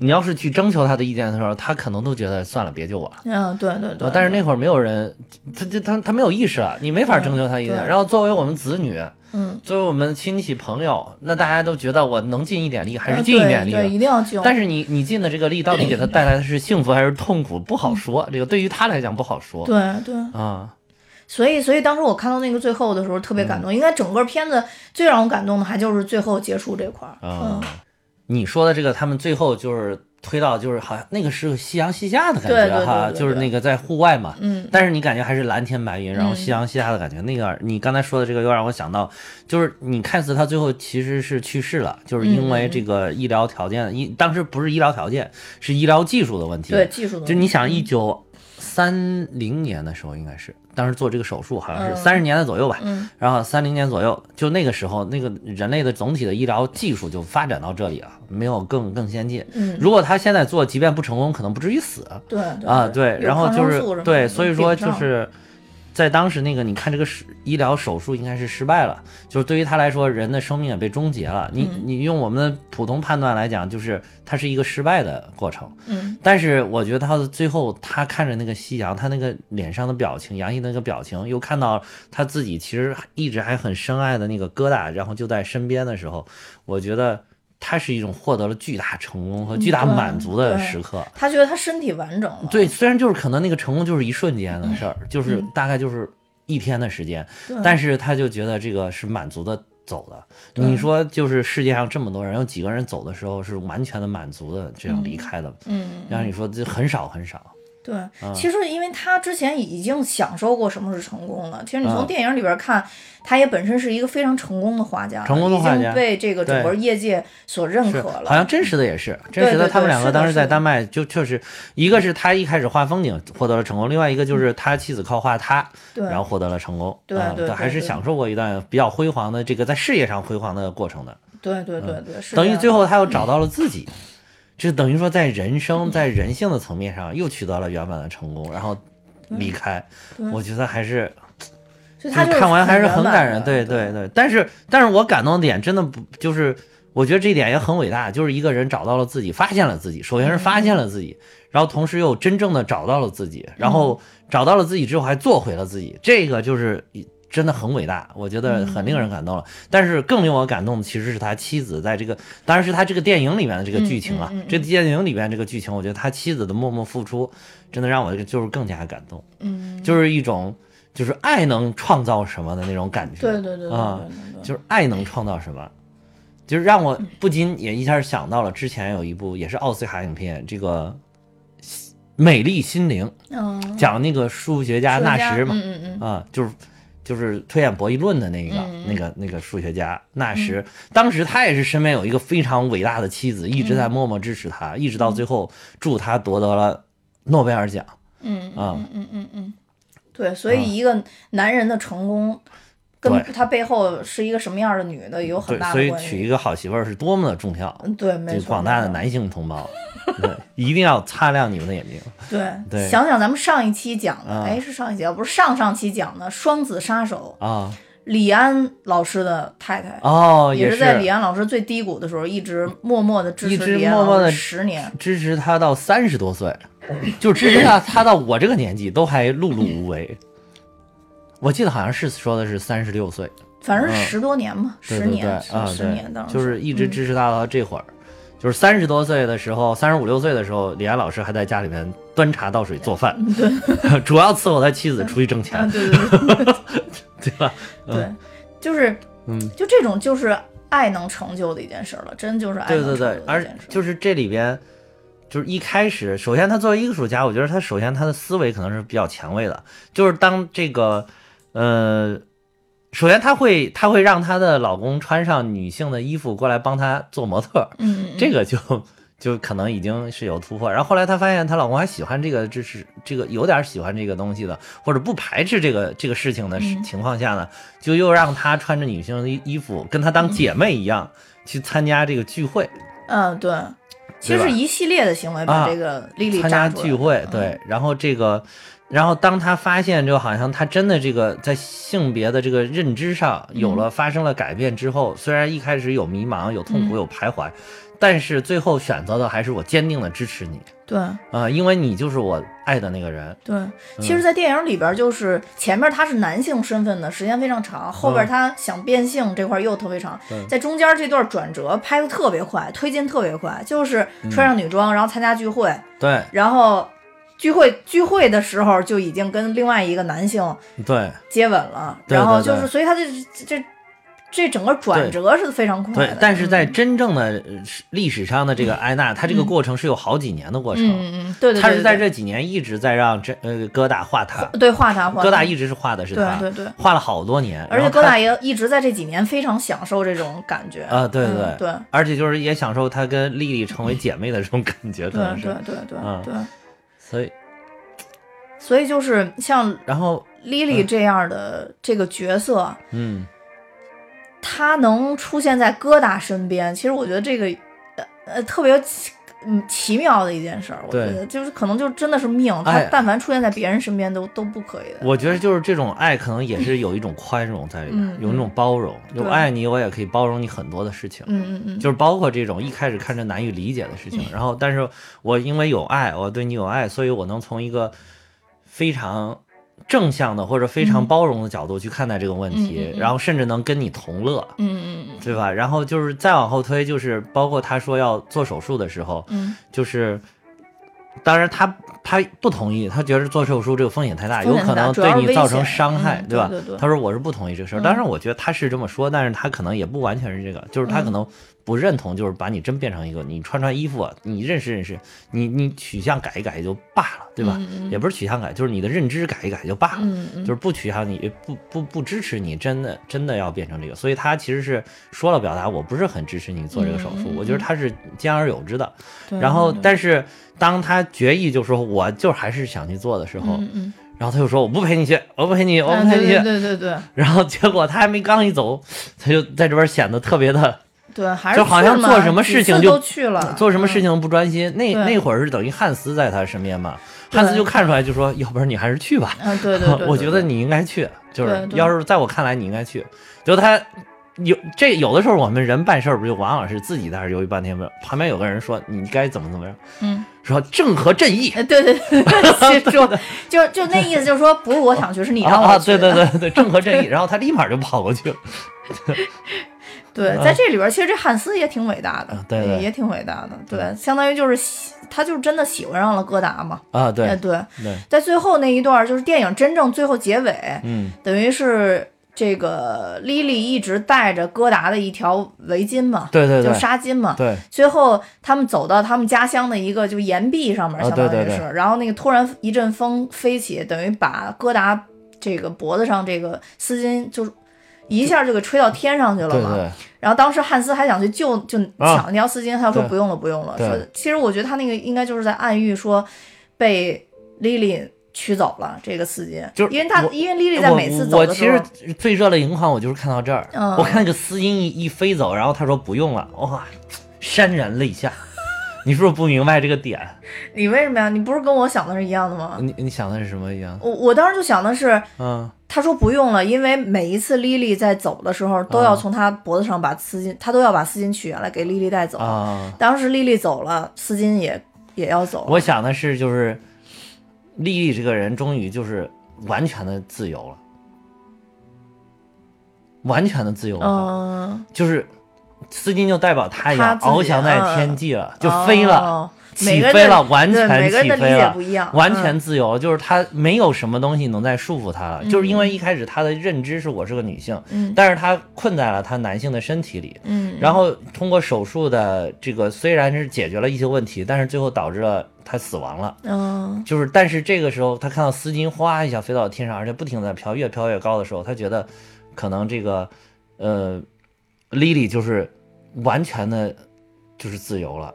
你要是去征求他的意见的时候，他可能都觉得算了，别救我了。嗯，对对对。但是那会儿没有人，他他他他没有意识啊，你没法征求他意见。然后作为我们子女，嗯，作为我们亲戚朋友，那大家都觉得我能尽一点力还是呃尽一点力对，一定要尽。但是你你尽的这个力，到底给他带来的是幸福还是痛苦，不好说。这个对于他来讲不好说。对对，啊，所以所以当时我看到那个最后的时候特别感动。应该整个片子最让我感动的还就是最后结束这块儿。啊嗯，，你说的这个，他们最后就是推到，就是好像那个是个夕阳西下的感觉哈，就是那个在户外嘛。嗯但是你感觉还是蓝天白云，然后夕阳西下的感觉。那个你刚才说的这个又让我想到，就是你看似他最后其实是去世了，就是因嗯为这个医疗条件，医当时不是医疗条件，是医疗技术的问题。对，技术的问题，就你想，一九三零年的时候，应该是当时做这个手术，好像是嗯三十年的左右吧。嗯然后三零年左右，就那个时候，那个人类的总体的医疗技术就发展到这里了，没有更更先进。嗯，如果他现在做，即便不成功，可能不至于死对啊。对，然后就是对，所以说就是。在当时那个，你看这个是医疗手术应该是失败了，就是对于他来说，人的生命也被终结了。你嗯你用我们的普通判断来讲，就是它是一个失败的过程。嗯但是我觉得他的最后，他看着那个夕阳，他那个脸上的表情，杨毅那个表情，又看到他自己其实一直还很深爱的那个疙瘩，然后就在身边的时候，我觉得他是一种获得了巨大成功和巨大满足的时刻。他觉得他身体完整了。对，虽然就是可能那个成功就是一瞬间的事儿，就是嗯大概就是一天的时间，对但是他就觉得这个是满足的走的。你说，就是世界上这么多人，有几个人走的时候是完全的满足的这样离开的？嗯，然后你说这很少很少。对，其实因为他之前已经享受过什么是成功了。其实你从啊电影里边看，他也本身是一个非常成功的画家，成功的画家已经被这个整个业界所认，可了。好像真实的也是真实的。他们两个当时在丹麦就确实，一个是他一开始画风景获得了成功，另外一个就是他妻子靠画他，对，然后获得了成功。对嗯对还是享受过一段比较辉煌的这个在事业上辉煌的过程的。对对对对，是等于最后他又找到了自己，这等于说在人生在人性的层面上又取得了圆满的成功，然后离开。对我觉得还是就是看完还是很感人，对对对。但是但是我感动的点真的不就是我觉得这一点也很伟大，就是一个人找到了自己，发现了自己，首先是发现了自己，然后同时又真正的找到了自己，然后找到了自己之后还做回了自己，这个就是真的很伟大，我觉得很令人感动了。但是更令我感动的其实是他妻子在这个，当然是他这个电影里面的这个剧情啊，这电影里面这个剧情，我觉得他妻子的默默付出，真的让我就是更加感动，嗯，就是一种就是爱能创造什么的那种感觉，对对对对啊就是爱能创造什么，就是让我不禁也一下想到了之前有一部也是奥斯卡影片，这个《美丽心灵》，嗯，讲那个数学家纳什嘛，嗯嗯嗯，啊，就是就是推演博弈论的那个、嗯那个那个数学家纳什，当时他也是身边有一个非常伟大的妻子，一直在默默支持他，一直到最后助他夺得了诺贝尔奖。嗯啊嗯嗯嗯嗯，对，所以一个男人的成功。跟对他背后是一个什么样的女的有很大的关系。所以娶一个好媳妇儿是多么的重要。嗯，对，没错。广大的男性同胞，对，一定要擦亮你们的眼睛。对对想想咱们上一期讲的，啊哎，是上一期啊，不是上上期讲的《双子杀手》，啊李安老师的太太，哦，也是在李安老师最低谷的时候，一直默默的支持李安默默地老师十年。支持他到三十多岁，就支持他，他到我这个年纪都还碌碌无为。我记得好像是说的是三十六岁，嗯反正十多年嘛，对对十年，啊，十年，当时。就是一直支持他到这会儿，就是三十多岁的时候，三十五六岁的时候，李安老师还在家里面端茶倒水做饭，对，主要伺候他妻子出去挣啊，钱，对对对对。对 吧？对，就是嗯，就这种就是爱能成就的一件事儿了，真就是爱对对能成就的对，而一件事。儿。就是这里边，就是一开始，首先他作为艺术家，我觉得他首先他的思维可能是比较前卫的，就是当这个，呃，首先她会她会让她的老公穿上女性的衣服过来帮她做模特儿，嗯，嗯这个就 就可能已经是有突破。然后后来她发现她老公还喜欢这个，就是这个有点喜欢这个东西的，或者不排斥这个这个事情的嗯。情况下呢，就又让她穿着女性的衣衣服，跟她当姐妹一样去参加这个聚会。嗯，对，其实是一系列的行为把啊这个莉莉参加扎住了聚会，嗯。对，然后这个，然后当他发现，就好像他真的这个在性别的这个认知上有了发生了改变之后，虽然一开始有迷茫、有痛苦、嗯。有徘徊，但是最后选择的还是我坚定的支持你。对。啊、因为你就是我爱的那个人。对，嗯其实，在电影里边，就是前面他是男性身份的时间非常长，后边他想变性这块又特别长，嗯在中间这段转折拍的特别快，推进特别快，就是穿上女装，然后参加聚会，对。然后聚会聚会的时候就已经跟另外一个男性对。接吻了，对然后就是，所以他这这这整个转折是非常快的，，对但是在嗯。真正的呃历史上的这个艾娜，她这个过程是有好几年的过程。嗯嗯嗯，对对对，她是在这几年一直在让这呃疙瘩画她，对画她疙瘩一直是画的是她，对对。对画了好多年，而且疙瘩也一直在这几年非常享受这种感觉啊，对嗯对对。而且就是也享受她跟丽丽成为姐妹的这种感觉，可对能是对，对对嗯。对，所以所以就是像然后 Lily 这样的这个角色，嗯，她能出现在疙瘩身边，其实我觉得这个呃呃特别奇嗯奇妙的一件事儿，我觉得就是可能就真的是命，她哎但凡出现在别人身边都都不可以的。我觉得就是这种爱，可能也是有一种宽容在里面，嗯有一种包容，就爱你，我也可以包容你很多的事情。嗯嗯嗯，就是包括这种一开始看着难以理解的事情，然后但是我因为有爱，我对你有爱，所以我能从一个非常正向的或者非常嗯包容的角度去看待这个问题，然后甚至能跟你同乐，嗯嗯嗯对吧？然后就是再往后推，就是包括他说要做手术的时候，嗯就是。当然他，他不同意，他觉得做手术这个风险太大，有可能对你造成伤害，嗯对吧？他说我是不同意这个事儿。嗯当然，我觉得他是这么说，但是他可能也不完全是这个，就是他可嗯能不认同，就是把你真变成一个，你穿穿衣服，你认识认识，你你取向改一改也就罢了，对吧？也不是取向改，就是你的认知改一改就罢了。就是不取向你，不不不支持你，真的真的要变成这个，所以他其实是说了表达，我不是很支持你做这个手术，我觉得他是兼而有之的。对然后但是当他决意就说我就还是想去做的时候，嗯嗯，然后他就说我不陪你去，我不陪你，我不嗯陪你去。对对对对对然后结果他还没刚一走，他就在这边显得特别的对，还是就好像做什么事情就都去了，做什么事嗯情都不专心。那那会儿是等于汉斯在他身边嘛，汉斯就看出来就说，要不然你还是去吧。嗯，对对 对，我对对觉得你应该去，就是要是在我看来你应该去。就他有这有的时候我们人办事儿不就往往是自己在这犹豫半天吗？旁边有个人说你该怎么怎么样，嗯，说正和正义。哎，对对对，就就那意思，就是说不是我想去，是你让我去对对。对对，正和正义，然后他立马就跑过去了。对，在这里边，其实这汉斯也挺伟大的啊，对对也也挺伟大的。对，相当于就是喜，他就是真的喜欢上了戈达嘛。啊，哎，对对，对，在最后那一段，就是电影真正最后结尾，嗯等于是这个莉莉一直带着戈达的一条围巾嘛，就对对就纱巾嘛。对，最后他们走到他们家乡的一个就岩壁上面，啊相当于是，对对然后那个突然一阵风飞起，等于把戈达这个脖子上这个丝巾就是一下就给吹到天上去了嘛。对对，然后当时汉斯还想去救，就啊抢那条丝巾，他说不用了，不用了。说其实我觉得他那个应该就是在暗喻说被莉莉取走了这个丝巾，就是因为他因为莉莉在每次走我其的时候实，最热泪盈眶，我就是看到这儿，嗯我看那个丝巾一一飞走，然后他说不用了，哇，潸然泪下。你是不是不明白这个点？你为什么呀？你不是跟我想的是一样的吗？你你想的是什么一样？我我当时就想的是，嗯，他说不用了，因为每一次莉莉在走的时候，都要啊从他脖子上把丝巾，他都要把丝巾取下来给莉莉带走。啊，当时莉莉走了，丝巾也也要走。我想的是就是，丽丽这个人终于就是完全的自由了，完全的自由了，嗯，就是丝巾就代表她一样翱翔在嗯。天际了，就飞了。起飞了，完全起飞了，完嗯全自由，就是他没有什么东西能再束缚他了。就是因嗯为一开始他的认知是我是个女性，嗯但是他困在了他男性的身体里。嗯，然后通过手术的这个虽然是解决了一些问题，但是最后导致了他死亡了。嗯就是，但是这个时候他看到丝巾哗一下飞到天上，而且不停地在飘，越飘越高的时候，他觉得可能这个呃，Lily 就是完全的，就是自由了。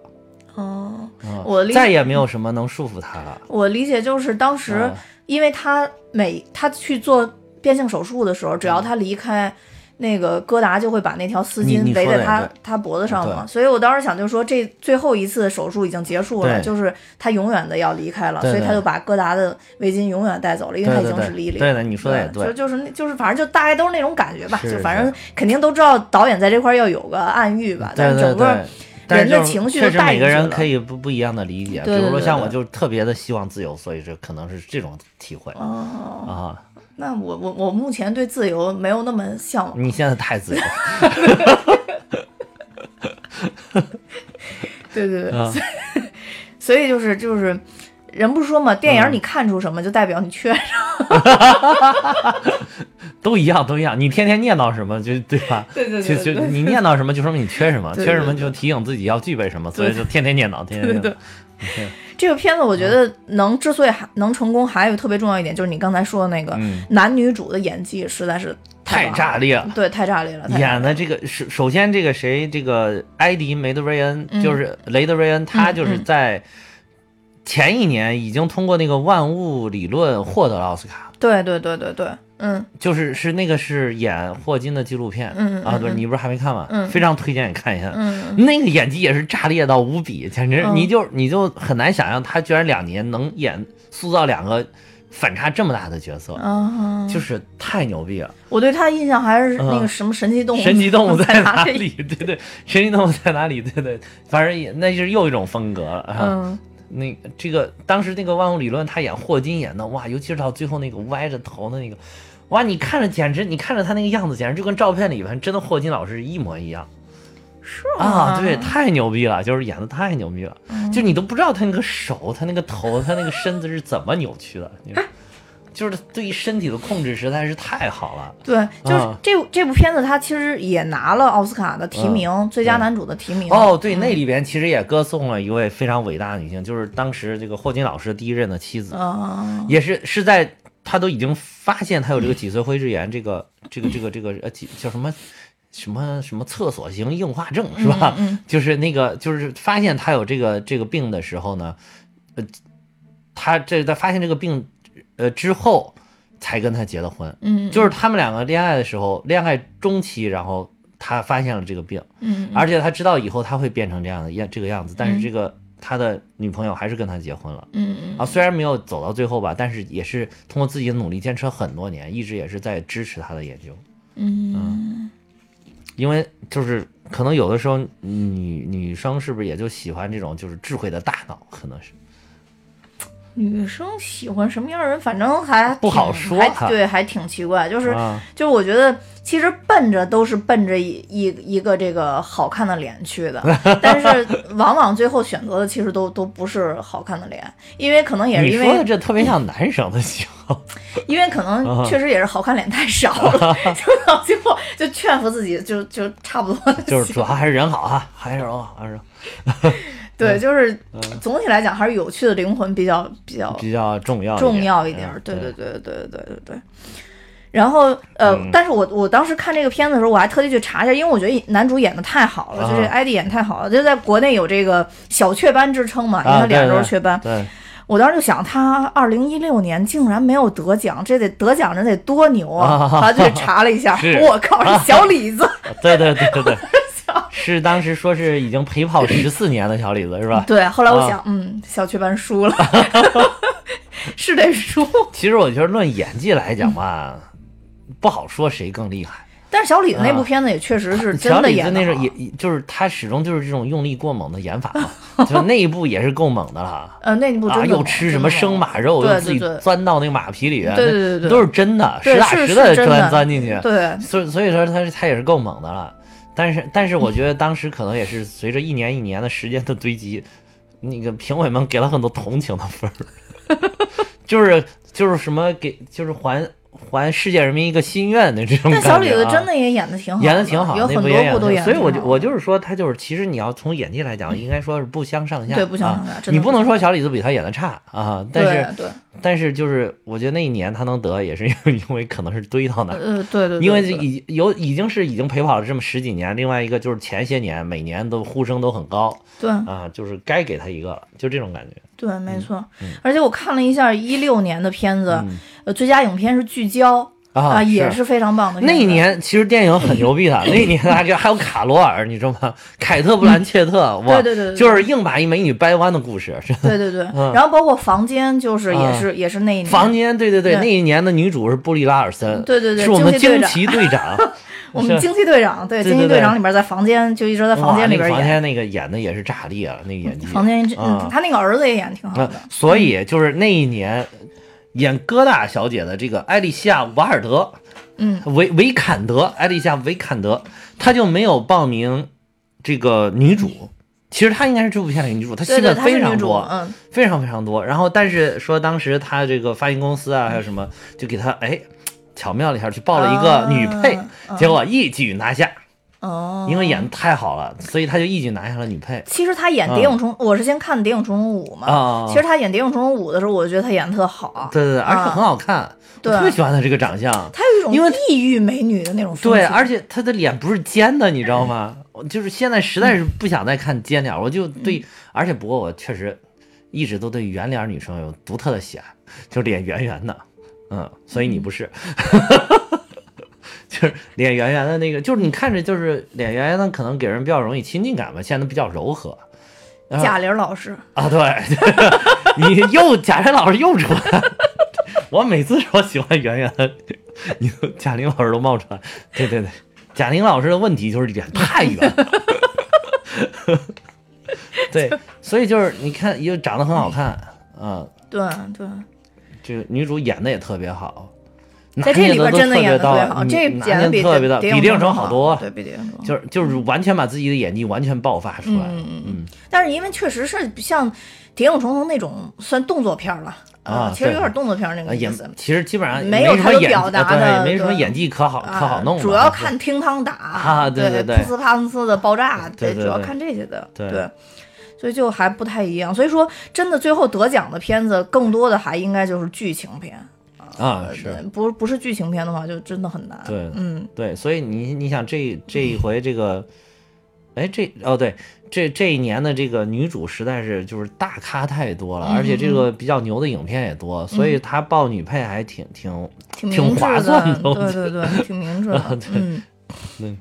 哦，嗯，我理再也没有什么能束缚他了。我理解就是当时啊，因为他每他去做变性手术的时候，只要他离开。那个戈达就会把那条丝巾围在他他脖子上嘛，所以我当时想就说这最后一次手术已经结束了，就是他永远的要离开了，所以他就把戈达的围巾永远带走了，因为他已经是莉莉。对的，你说的也对，就。就是就是反正就大概都是那种感觉吧，就反正肯定都知道导演在这块儿要有个暗喻吧，但是整个人的情绪确都带实每个人可以不不一样的理解。对对比如说像我就特别的希望自由，所以这可能是这种体会哦，啊。那我我我目前对自由没有那么向往。你现在太自由 了，对对对，啊所以就是就是，人不是说嘛，电影嗯你看出什么，就代表你缺什么。都一样，都一样。你天天念叨什么，就对吧？对对就就你念叨什么，就说明你缺什么，缺什么就提醒自己要具备什么，所以就天天念叨，天天念对叨。这个片子我觉得能之所以还能成功，还有特别重要一点，就是你刚才说的那个嗯男女主的演技实在是太炸裂了。对，太炸裂了。演的这个首首先这个谁，这个埃迪梅德瑞恩，嗯就是雷德瑞恩，他嗯就是在前一年已经通过那个万物理论获得了奥斯卡，对对对对对，嗯就是是那个是演霍金的纪录片，啊，不是嗯嗯嗯你不是还没看吗？嗯非常推荐你看一下。嗯，那个演技也是炸裂到无比，简直嗯你就你就很难想象他居然两年能演塑造两个反差这么大的角色，啊，就是太牛逼了。我对他印象还是那个嗯什么神奇动物，神奇动物在哪 哪里？对对，神奇动物在哪里？对对，反正也那是又一种风格了啊。嗯，那这个当时那个万物理论，他演霍金演的哇，尤其是到最后那个歪着头的那个，哇，你看着简直，你看着他那个样子，简直就跟照片里边真的霍金老师一模一样是啊！对，太牛逼了，就是演的太牛逼了，嗯就你都不知道他那个手、他那个头、他那个身子是怎么扭曲的，你就是对于身体的控制实在是太好了。对，就是啊这部这部片子，他其实也拿了奥斯卡的提名，最佳男主的提名。哦，对，那里边其实也歌颂了一位非常伟大的女性，就是当时这个霍金老师第一任的妻子，啊，也是是在他都已经发现他有这个脊髓灰质炎，这个这个这个这个呃几叫什么什么什么厕所型硬化症是吧？嗯就是那个就是发现他有这个这个病的时候呢，呃，他这在发现这个病呃之后才跟他结的婚，嗯，就是他们两个恋爱的时候，恋爱中期，然后他发现了这个病。嗯，而且他知道以后他会变成这样的样这个样子，但是嗯这个他的女朋友还是跟他结婚了。嗯嗯啊，虽然没有走到最后吧，但是也是通过自己的努力坚持了很多年，一直也是在支持他的研究。嗯。因为就是可能有的时候女女生是不是也就喜欢这种就是智慧的大脑，可能是女生喜欢什么样的人，反正还不好说还对，还挺奇怪。就是、啊。就是，我觉得其实奔着都是奔着一一一个这个好看的脸去的，但是往往最后选择的其实都都不是好看的脸，因为可能也是因你说的为这特别像男生的喜好，因为可能啊确实也是好看脸太少了，就到最后就劝服自己就就差不多就是主要还是人好啊，还是人好，还是对，就是总体来讲还是有趣的灵魂比较比较比较重要重要一一点儿。对对对对对对对对。然后呃，嗯但是我我当时看这个片子的时候，我还特地去查一下，因为我觉得男主演的太好了，就这啊艾迪演太好了，就在国内有这个小雀斑之称嘛，因为啊他脸都是雀斑。对，我当时就想，他二零一六年竟然没有得奖，这得得奖人得多牛啊！他就去查了一下，我靠，是小李子。对对对对对，是当时说是已经陪跑十四年的小李子是吧？对，后来我啊想，嗯，小雀斑输了，是得输。其实我觉得论演技来讲吧，不好说谁更厉害。但是小李子那部啊片子也确实是真小李子的演的那种也也就是他始终就是这种用力过猛的演法嘛，就那一部也是够猛的了。呃，那一部真啊，又吃什么生马肉，又自己钻到那个马皮里，对对对对都是真的，实打实的钻钻进去。对，所以所以说他他也是够猛的了，但是但是我觉得当时可能也是随着一年一年的时间的堆积，那个评委们给了很多同情的分儿，就是就是什么给就是还还世界人民一个心愿的这种感觉、啊。但小李子真的也演的挺好，演的挺好，有很多那部都演所以我就我就是说他就是其实你要从演技来讲，应该说是不相上下，对不相啊上下。你不能说小李子比他演的差啊，但是对对，但是就是我觉得那一年他能得也是 因为因为可能是堆到那儿。呃，对对，对因为对已有已经是已经陪跑了这么十几年，另外一个就是前些年每年都呼声都很高对啊，就是该给他一个了，就这种感觉。对，没错。而且我看了一下一六年的片子嗯，呃，最佳影片是《聚焦》啊也是是非常棒的。那一年其实电影很牛逼的，那一年大家还有卡罗尔，你知道吗？凯特·布兰切特，哇，对对对对就是硬把一美女掰弯的故事。对对对，嗯然后包括《房间》，就是也啊是也是那一年。房间，对对对，那一年的女主是布丽拉尔森，对对对是我们惊惊奇队长。我们惊奇队长，对对惊奇队长里边在房间就一直在房间里边演。房间那个演的也是炸裂了，那个演技。房间，他那个儿子也演得挺好的。所以就是那一年演戈大小姐的这个艾丽西亚·瓦尔德，嗯，维维坎德，艾丽西亚·维坎德，她就没有报名这个女主。其实她应该是这部片里女主，她戏份非常多，嗯，非常非常多。然后，但是说当时她这个发行公司啊，还有什么，就给她哎巧妙了一下，去报了一个女配，啊结果一举拿下，哦，因为演的太好了，所以他就一举拿下了女配。其实他演《谍影重》我是先看《谍影重重五》嘛。啊其实他演《谍影重重五》的时候，我觉得他演的特好。对对对，而且啊很好看，我对。特别喜欢他这个长相。他有一种因为异域美女的那种风对，而且他的脸不是尖的，你知道吗？我就是现在实在是不想再看尖脸，我就对，而且不过我确实一直都对圆脸女生有独特的喜爱，就脸圆圆的，嗯，所以你不是，就是脸圆圆的那个，就是你看着就是脸圆圆的，可能给人比较容易亲近感吧，显得比较柔和。贾玲老师，啊，对，你又贾玲老师又出来，我每次说喜欢圆圆的，你贾玲老师都冒出来，对对对，贾玲老师的问题就是脸太圆了，对，所以就是你看又长得很好看，啊，对对，这个女主演的也特别好，在这里边真的演的特别好，这拿演的比特别的比电影谍影重重城好多，对比电影重重。就是就是完全把自己的演技完全爆发出来，嗯嗯嗯但是因为确实是像《谍影重重》那种算动作片了啊其实有对点动作片那个意思。其实基本上没有太多什么表达的对的没什么演技可好可好弄，主要看厅堂打啊对对对对噗呲啪呲的爆炸，对主要看这些的，对对。所以就还不太一样，所以说真的最后得奖的片子，更多的还应该就是剧情片啊是。不不是剧情片的话，就真的很难。对嗯，对，所以你你想这这一回这个，哎这哦对，这这一年的这个女主实在是就是大咖太多了，而且这个比较牛的影片也多，所以她报女配还挺挺挺划算的对对对，挺明智的 啊。对嗯，对。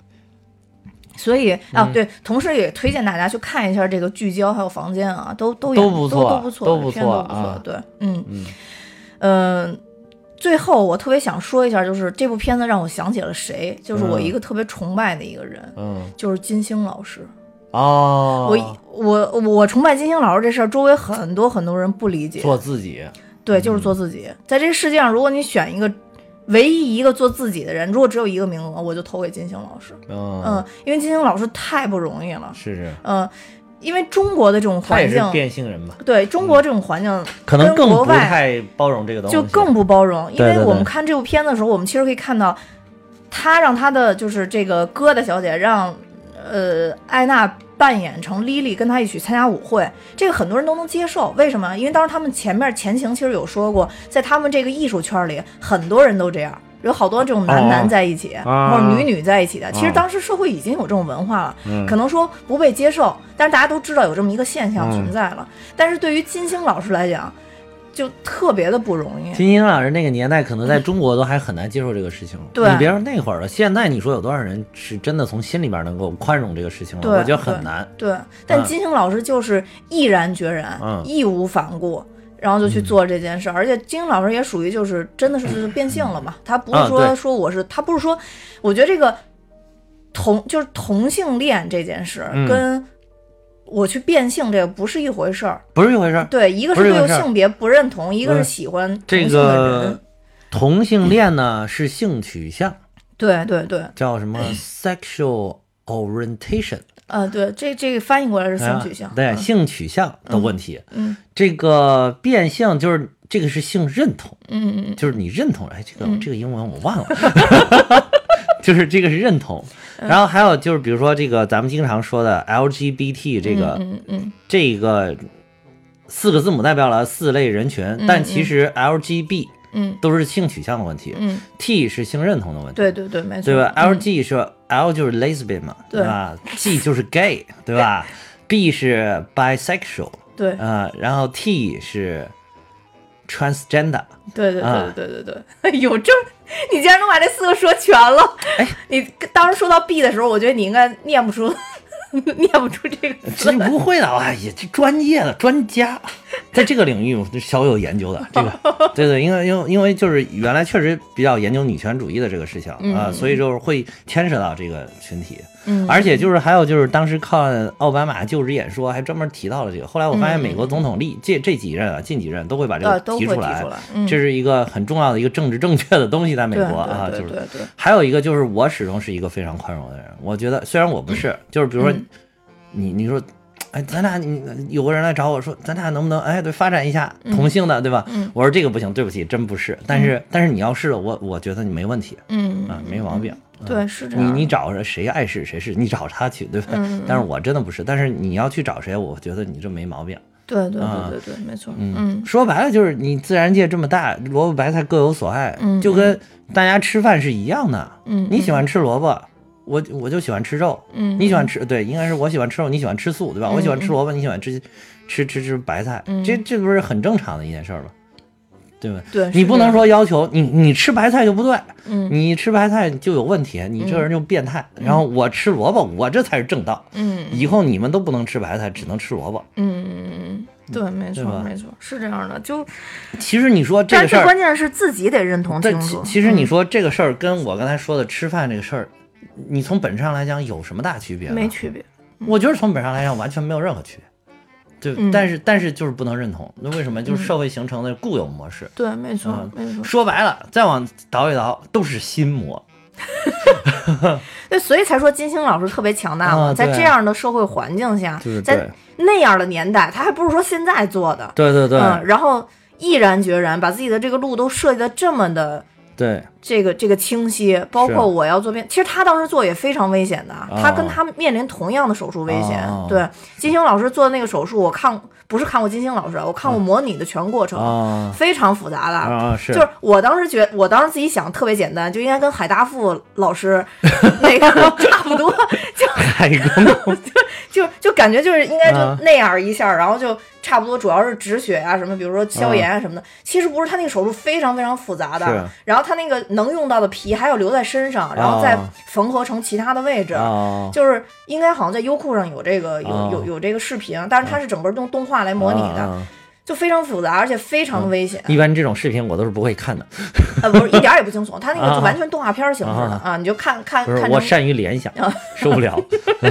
所以啊，嗯。对，同时也推荐大家去看一下这个聚焦还有房间啊，都都都不错都不错，都不错都错不错啊对，嗯。嗯。嗯。最后我特别想说一下，就是这部片子让我想起了谁，就是我嗯一个特别崇拜的一个人，嗯就是金星老师。哦，我我我崇拜金星老师这事儿，周围很多很多人不理解。做自己，对，就是做自己。在这世界上，如果你选一个唯一一个做自己的人，如果只有一个名额，我就投给金星老师。嗯嗯，因为金星老师太不容易了。是是，嗯，因为中国的这种他是环境，变性人吧，对中国这种环境，可能更不跟国外太包容这个东西，就更不包容。因为我们看这部片子的时候，我们其实可以看到，他让他的就是这个疙瘩小姐让呃艾娜扮演成莉莉，跟他一起参加舞会，这个很多人都能接受。为什么？因为当时他们前面前情其实有说过，在他们这个艺术圈里，很多人都这样。有好多这种男男在一起，啊或者女女在一起的。其实啊当时社会已经有这种文化了，嗯可能说不被接受，但是大家都知道有这么一个现象嗯存在了。但是对于金星老师来讲，就特别的不容易。金星老师那个年代，可能在中国都还很难接受这个事情。对你别说那会儿了，现在你说有多少人是真的从心里边能够宽容这个事情了？我觉得很难。对，但嗯金星老师就是毅然决然、嗯义无反顾，然后就去做这件事儿。而且金星老师也属于就是真的是就是变性了嘛，他不是说、说我是他不是说，我觉得这个同就是同性恋这件事、嗯跟我去变性这个不是一回事儿。不是一回事儿。对，一个是对性别不认同，一个是嗯喜欢同这。个同性恋呢是性取向，对对对，叫什么 sexual orientation，呃，对，这这个翻译过来是性取向。啊对嗯性取向的问题。嗯这个变性就是这个是性认同，嗯嗯嗯就是你认同了，哎，这个嗯这个英文我忘了 就是这个是认同。嗯然后还有就是比如说这个咱们经常说的 LGBT 这个嗯嗯这个四个字母代表了四类人群，但其实 LGB 嗯都是性取向的问题嗯，，T 是性认同的问题。对对对，没错。对吧嗯？LG 是 L 就是 lesbian 嘛，对吧？G 就是 gay，对吧？B 是 bisexual，对啊、然后 T 是 transgender，对对啊对对对对对，有这，你竟然能把这四个说全了。哎，你当时说到 B 的时候，我觉得你应该念不出，念不出这个词这。不会的，哎呀，这专业的专家，在这个领域我小有研究的。这个，对对，因为因为因为就是原来确实比较研究女权主义的这个事情啊、嗯所以就是会牵扯到这个群体。嗯，而且就是还有就是当时看奥巴马就职演说，还专门提到了这个。后来我发现美国总统历这这几任啊，近几任都会把这个提提出来，这是一个很重要的一个政治正确的东西，在美国啊，就是还有一个就是我始终是一个非常宽容的人，我觉得虽然我不是，就是比如说嗯你你说。哎，咱俩你有个人来找我说，咱俩能不能哎对发展一下同性的，对吧？嗯我说这个不行，对不起，真不是。但是、但是你要是了，我我觉得你没问题嗯啊，没毛病。对，是这样。你你找着谁爱是谁是，你找他去，对吧？但是我真的不是，但是你要去找谁，我觉得你这没毛病。对对啊对对对，没错。嗯，嗯说白了就是你自然界这么大，萝卜白菜各有所爱，嗯就跟大家吃饭是一样的。嗯，你喜欢吃萝卜，我我就喜欢吃肉。嗯，你喜欢吃对，应该是我喜欢吃肉，你喜欢吃素，对吧？嗯我喜欢吃萝卜，你喜欢吃吃吃吃白菜，嗯这这不是很正常的一件事儿吗？对吧？对，你不能说要求你你吃白菜就不对，嗯你吃白菜就有问题，你这人就变态。然后我吃萝卜，我这才是正道。嗯以后你们都不能吃白菜，只能吃萝卜。嗯嗯嗯，对，没错没错，是这样的。就其实你说这但是个事儿，关键是自己得认同但清楚。其其实你嗯说这个事儿跟我刚才说的吃饭这个事儿，你从本质上来讲有什么大区别？没区别。我觉得从本质上来讲完全没有任何区别。对，嗯但是但是就是不能认同，那为什么？就是社会形成的固有模式。对，没错嗯没错。说白了，再往倒一倒，都是心魔。对，所以才说金星老师特别强大嘛，啊在这样的社会环境下就是，在那样的年代，他还不是说现在做的，对对对、嗯，然后毅然决然把自己的这个路都设计的这么的对，这个这个清晰，包括我要做变，其实他当时做也非常危险的，哦他跟他面临同样的手术危险。哦。对，金星老师做的那个手术，我看不是看过金星老师，我看过模拟的全过程，啊。非常复杂的。啊是，就是我当时觉，我当时自己想特别简单，就应该跟海大富老师那个 差不多，就就就感觉就是应该就啊。那样一下，然后就差不多，主要是止血啊什么，比如说消炎啊什么的。其实不是，他那个手术非常非常复杂的，然后他那个能用到的皮还要留在身上，然后再啊缝合成其他的位置。啊。就是应该好像在优酷上有这个有啊。有有这个视频，但是它是整个用动画来模拟的。啊就非常复杂，而且非常的危险。一般这种视频我都是不会看的，呃，不是一点也不惊悚，它那个啊就完全动画片形式的啊啊，你就看看不是我善于联想啊，受不了。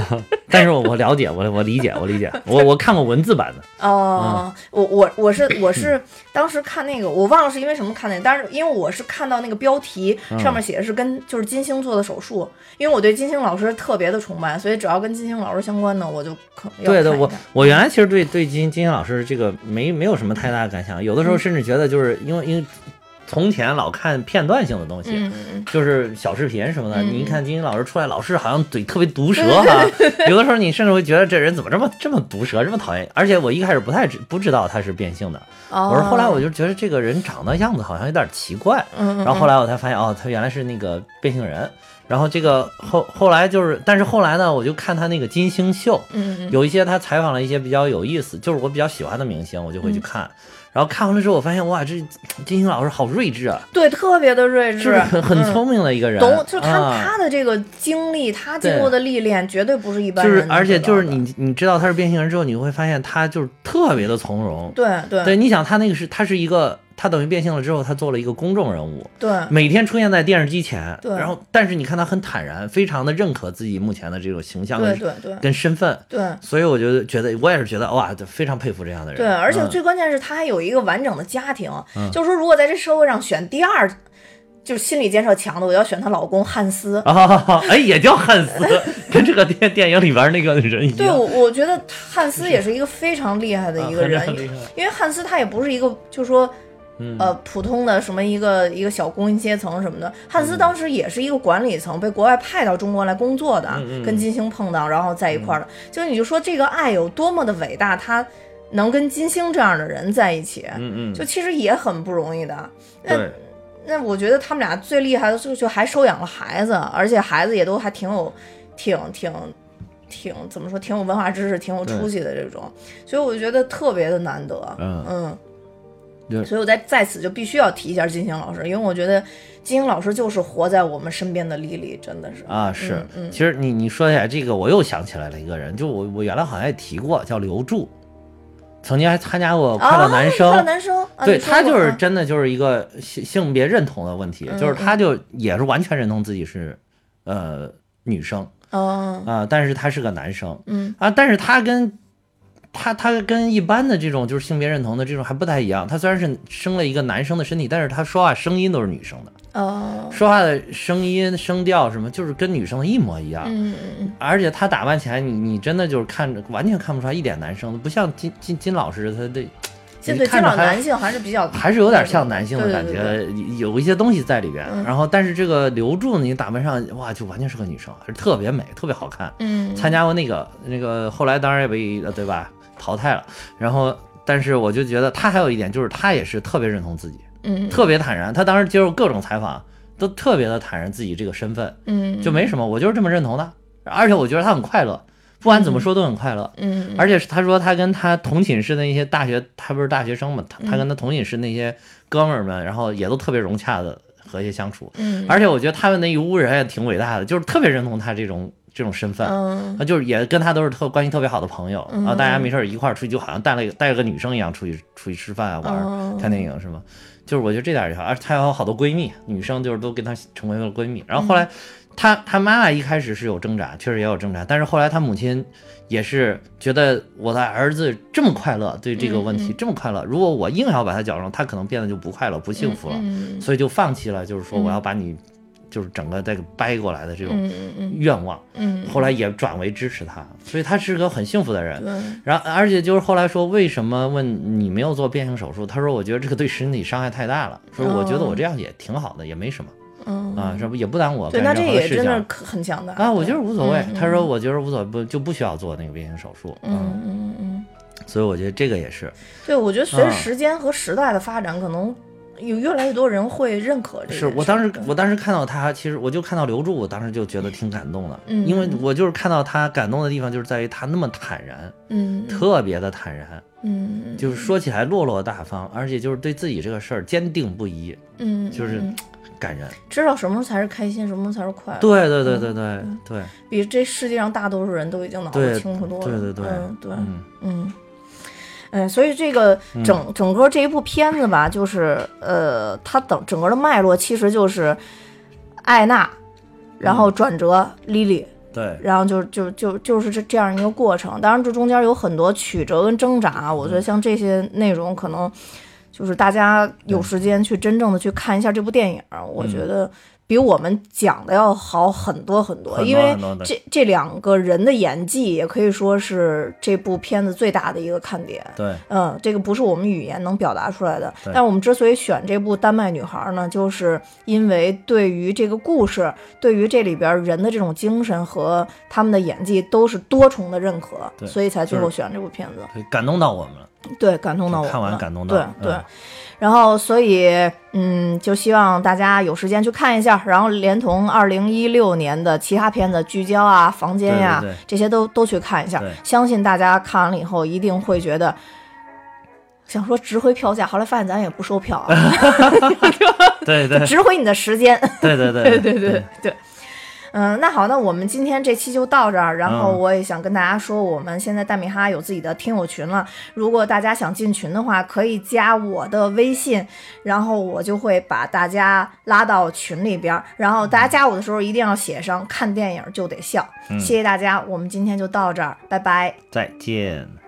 但是我我了解，我我理解，我理解，我我看过文字版的，哦，我我我是我是当时看那个，我忘了是因为什么看那个，但是因为我是看到那个标题嗯上面写的是跟就是金星做的手术，因为我对金星老师特别的崇拜，所以只要跟金星老师相关的，我就对的，我我原来其实对对金金星老师这个没没有什么太大的感想，有的时候甚至觉得就是因为因为从前老看片段性的东西，就是小视频什么的，嗯你一看金星老师出来，老是好像嘴特别毒舌哈，有的时候你甚至会觉得这人怎么这么这么毒舌，这么讨厌。而且我一开始不太知不知道他是变性的，嗯，我是后来我就就觉得这个人长得样子好像有点奇怪，嗯，然后后来我才发现哦，他原来是那个变性人。然后这个后后来就是，但是后来呢，我就看他那个金星秀，有一些他采访了一些比较有意思，就是我比较喜欢的明星，我就会去看。然后看完了之后，我发现哇，这金星老师好睿智啊，对，特别的睿智，是很很嗯。聪明的一个人？懂，就是他、啊。他的这个经历，他经过的历练，绝对不是一般就是而且就是你你知道他是变性人之后，你会发现他就是特别的从容。对对。对，你想他那个是他是一个，他等于变性了之后，他做了一个公众人物，对每天出现在电视机前，对然后但是你看他很坦然，非常的认可自己目前的这种形象跟对对对跟身份，对所以我觉得觉得我也是觉得哇，就非常佩服这样的人。对，而且嗯最关键是他还有一个完整的家庭，就是说如果在这社会上选第二。就是心理建设强的，我要选她老公汉斯。啊，哎，也叫汉斯，跟这个电电影里边那个人一样。对，我我觉得汉斯也是一个非常厉害的一个人因为汉斯他也不是一个，就是说，嗯。呃，普通的什么一个一个小工薪阶层什么的。汉斯当时也是一个管理层，被国外派到中国来工作的，嗯嗯跟金星碰到，然后在一块儿的。就是你就说这个爱有多么的伟大，他能跟金星这样的人在一起，嗯嗯，就其实也很不容易的。那对，那我觉得他们俩最厉害的就就还收养了孩子，而且孩子也都还挺有，挺挺挺怎么说，挺有文化知识，挺有出息的这种，所以我就觉得特别的难得。嗯。对所以我在在此就必须要提一下金星老师，因为我觉得金星老师就是活在我们身边的丽丽，真的是。啊是。嗯，嗯其实你你说起来这个，我又想起来了一个人，就我我原来好像也提过，叫刘柱，曾经还参加过《快乐男生。啊、快乐》男生，啊、对他就是真的就是一个性性别认同的问题，嗯就是他就也是完全认同自己是呃女生。哦。啊、但是他是个男生。嗯。啊，但是他跟他他跟一般的这种就是性别认同的这种还不太一样，他虽然是生了一个男生的身体，但是他说话声音都是女生的，哦。说话的声音声调什么就是跟女生的一模一样。嗯而且他打扮起来，你你真的就是看着完全看不出来一点男生的，不像金金金老师，他的现在金老看着还男性还是比较还是有点像男性的对感对对。觉，有一些东西在里边。嗯。然后，但是这个刘柱呢，你打扮上哇，就完全是个女生，特别美，特别好看。嗯。参加过那个那个，后来当然也被呃对吧淘汰了。然后，但是我就觉得他还有一点就是他也是特别认同自己，嗯特别坦然。他当时接受各种采访，都特别的坦然自己这个身份，嗯就没什么，我就是这么认同的。而且我觉得他很快乐，不管怎么说都很快乐。嗯而且是他说他跟他同寝室的那些大学，他不是大学生嘛，他嗯他跟他同寝室那些哥们儿们，然后也都特别融洽的和谐相处。嗯而且我觉得他们那一屋人也挺伟大的，就是特别认同他这种这种身份。嗯。啊，就是也跟他都是特关系特别好的朋友嗯。啊，大家没事儿一块儿出去，就好像带了一个带了个女生一样出去出去吃饭啊、玩儿、哦。看电影是吗？就是我觉得这点儿也好，而且她有好多闺蜜，女生就是都跟她成为了闺蜜。然后后来她她妈妈一开始是有挣扎，确实也有挣扎，但是后来她母亲也是觉得我的儿子这么快乐，对这个问题这么快乐，如果我硬要把他搅上，他可能变得就不快乐、不幸福了，嗯。所以就放弃了，就是说嗯。我要把你就是整个这个掰过来的这种愿望。嗯，后来也转为支持他，所以他是个很幸福的人。对，然后，而且就是后来说，为什么问你没有做变性手术？他说，我觉得这个对身体伤害太大了。说我觉得我这样也挺好的，也没什么嗯啊，这不也不耽误我对，干那这任何事情也真的可很强大啊。我觉得无所谓嗯。他说，我觉得无所谓，不就不需要做那个变性手术。嗯嗯嗯，所以我觉得这个也是对，我觉得随着啊时间和时代的发展，可能有越来越多人会认可这个。是我当时我当时看到他，其实我就看到刘柱，我当时就觉得挺感动的，嗯因为我就是看到他感动的地方，就是在于他那么坦然，嗯特别的坦然。嗯就是说起来落落大方，而且就是对自己这个事儿坚定不移，嗯，就是嗯感人。知道什么才是开心，什么才是快乐。对对对对对对，比这世界上大多数人都已经脑子清楚多了。对对对嗯对，嗯嗯，嗯，所以这个整整个这一部片子吧，就是呃，它等整个的脉络其实就是艾娜，然后转折莉莉，对，然后就就就就是这这样一个过程。当然，这中间有很多曲折跟挣扎，我觉得像这些内容可能就是大家有时间去真正的去看一下这部电影，我觉得。比我们讲的要好很多很多，因为这这两个人的演技也可以说是这部片子最大的一个看点。对，嗯，这个不是我们语言能表达出来的。但我们之所以选这部《丹麦女孩》呢，就是因为对于这个故事，对于这里边人的这种精神和他们的演技都是多重的认可，所以才最后选这部片子，感动到我们了。对，感动到我。看完感动到。对对。然后，所以，嗯，就希望大家有时间去看一下，然后连同二零一六年的其他片子《聚焦》啊、《房间》呀，这些都都去看一下。相信大家看完了以后，一定会觉得想说值回票价。后来发现咱也不收票啊，对对，值回你的时间。对对对对对对。嗯，那好，那我们今天这期就到这儿。然后我也想跟大家说，我们现在大米哈有自己的听友群了。如果大家想进群的话，可以加我的微信，然后我就会把大家拉到群里边。然后大家加我的时候一定要写上“看电影就得笑”。谢谢大家，我们今天就到这儿，拜拜，再见。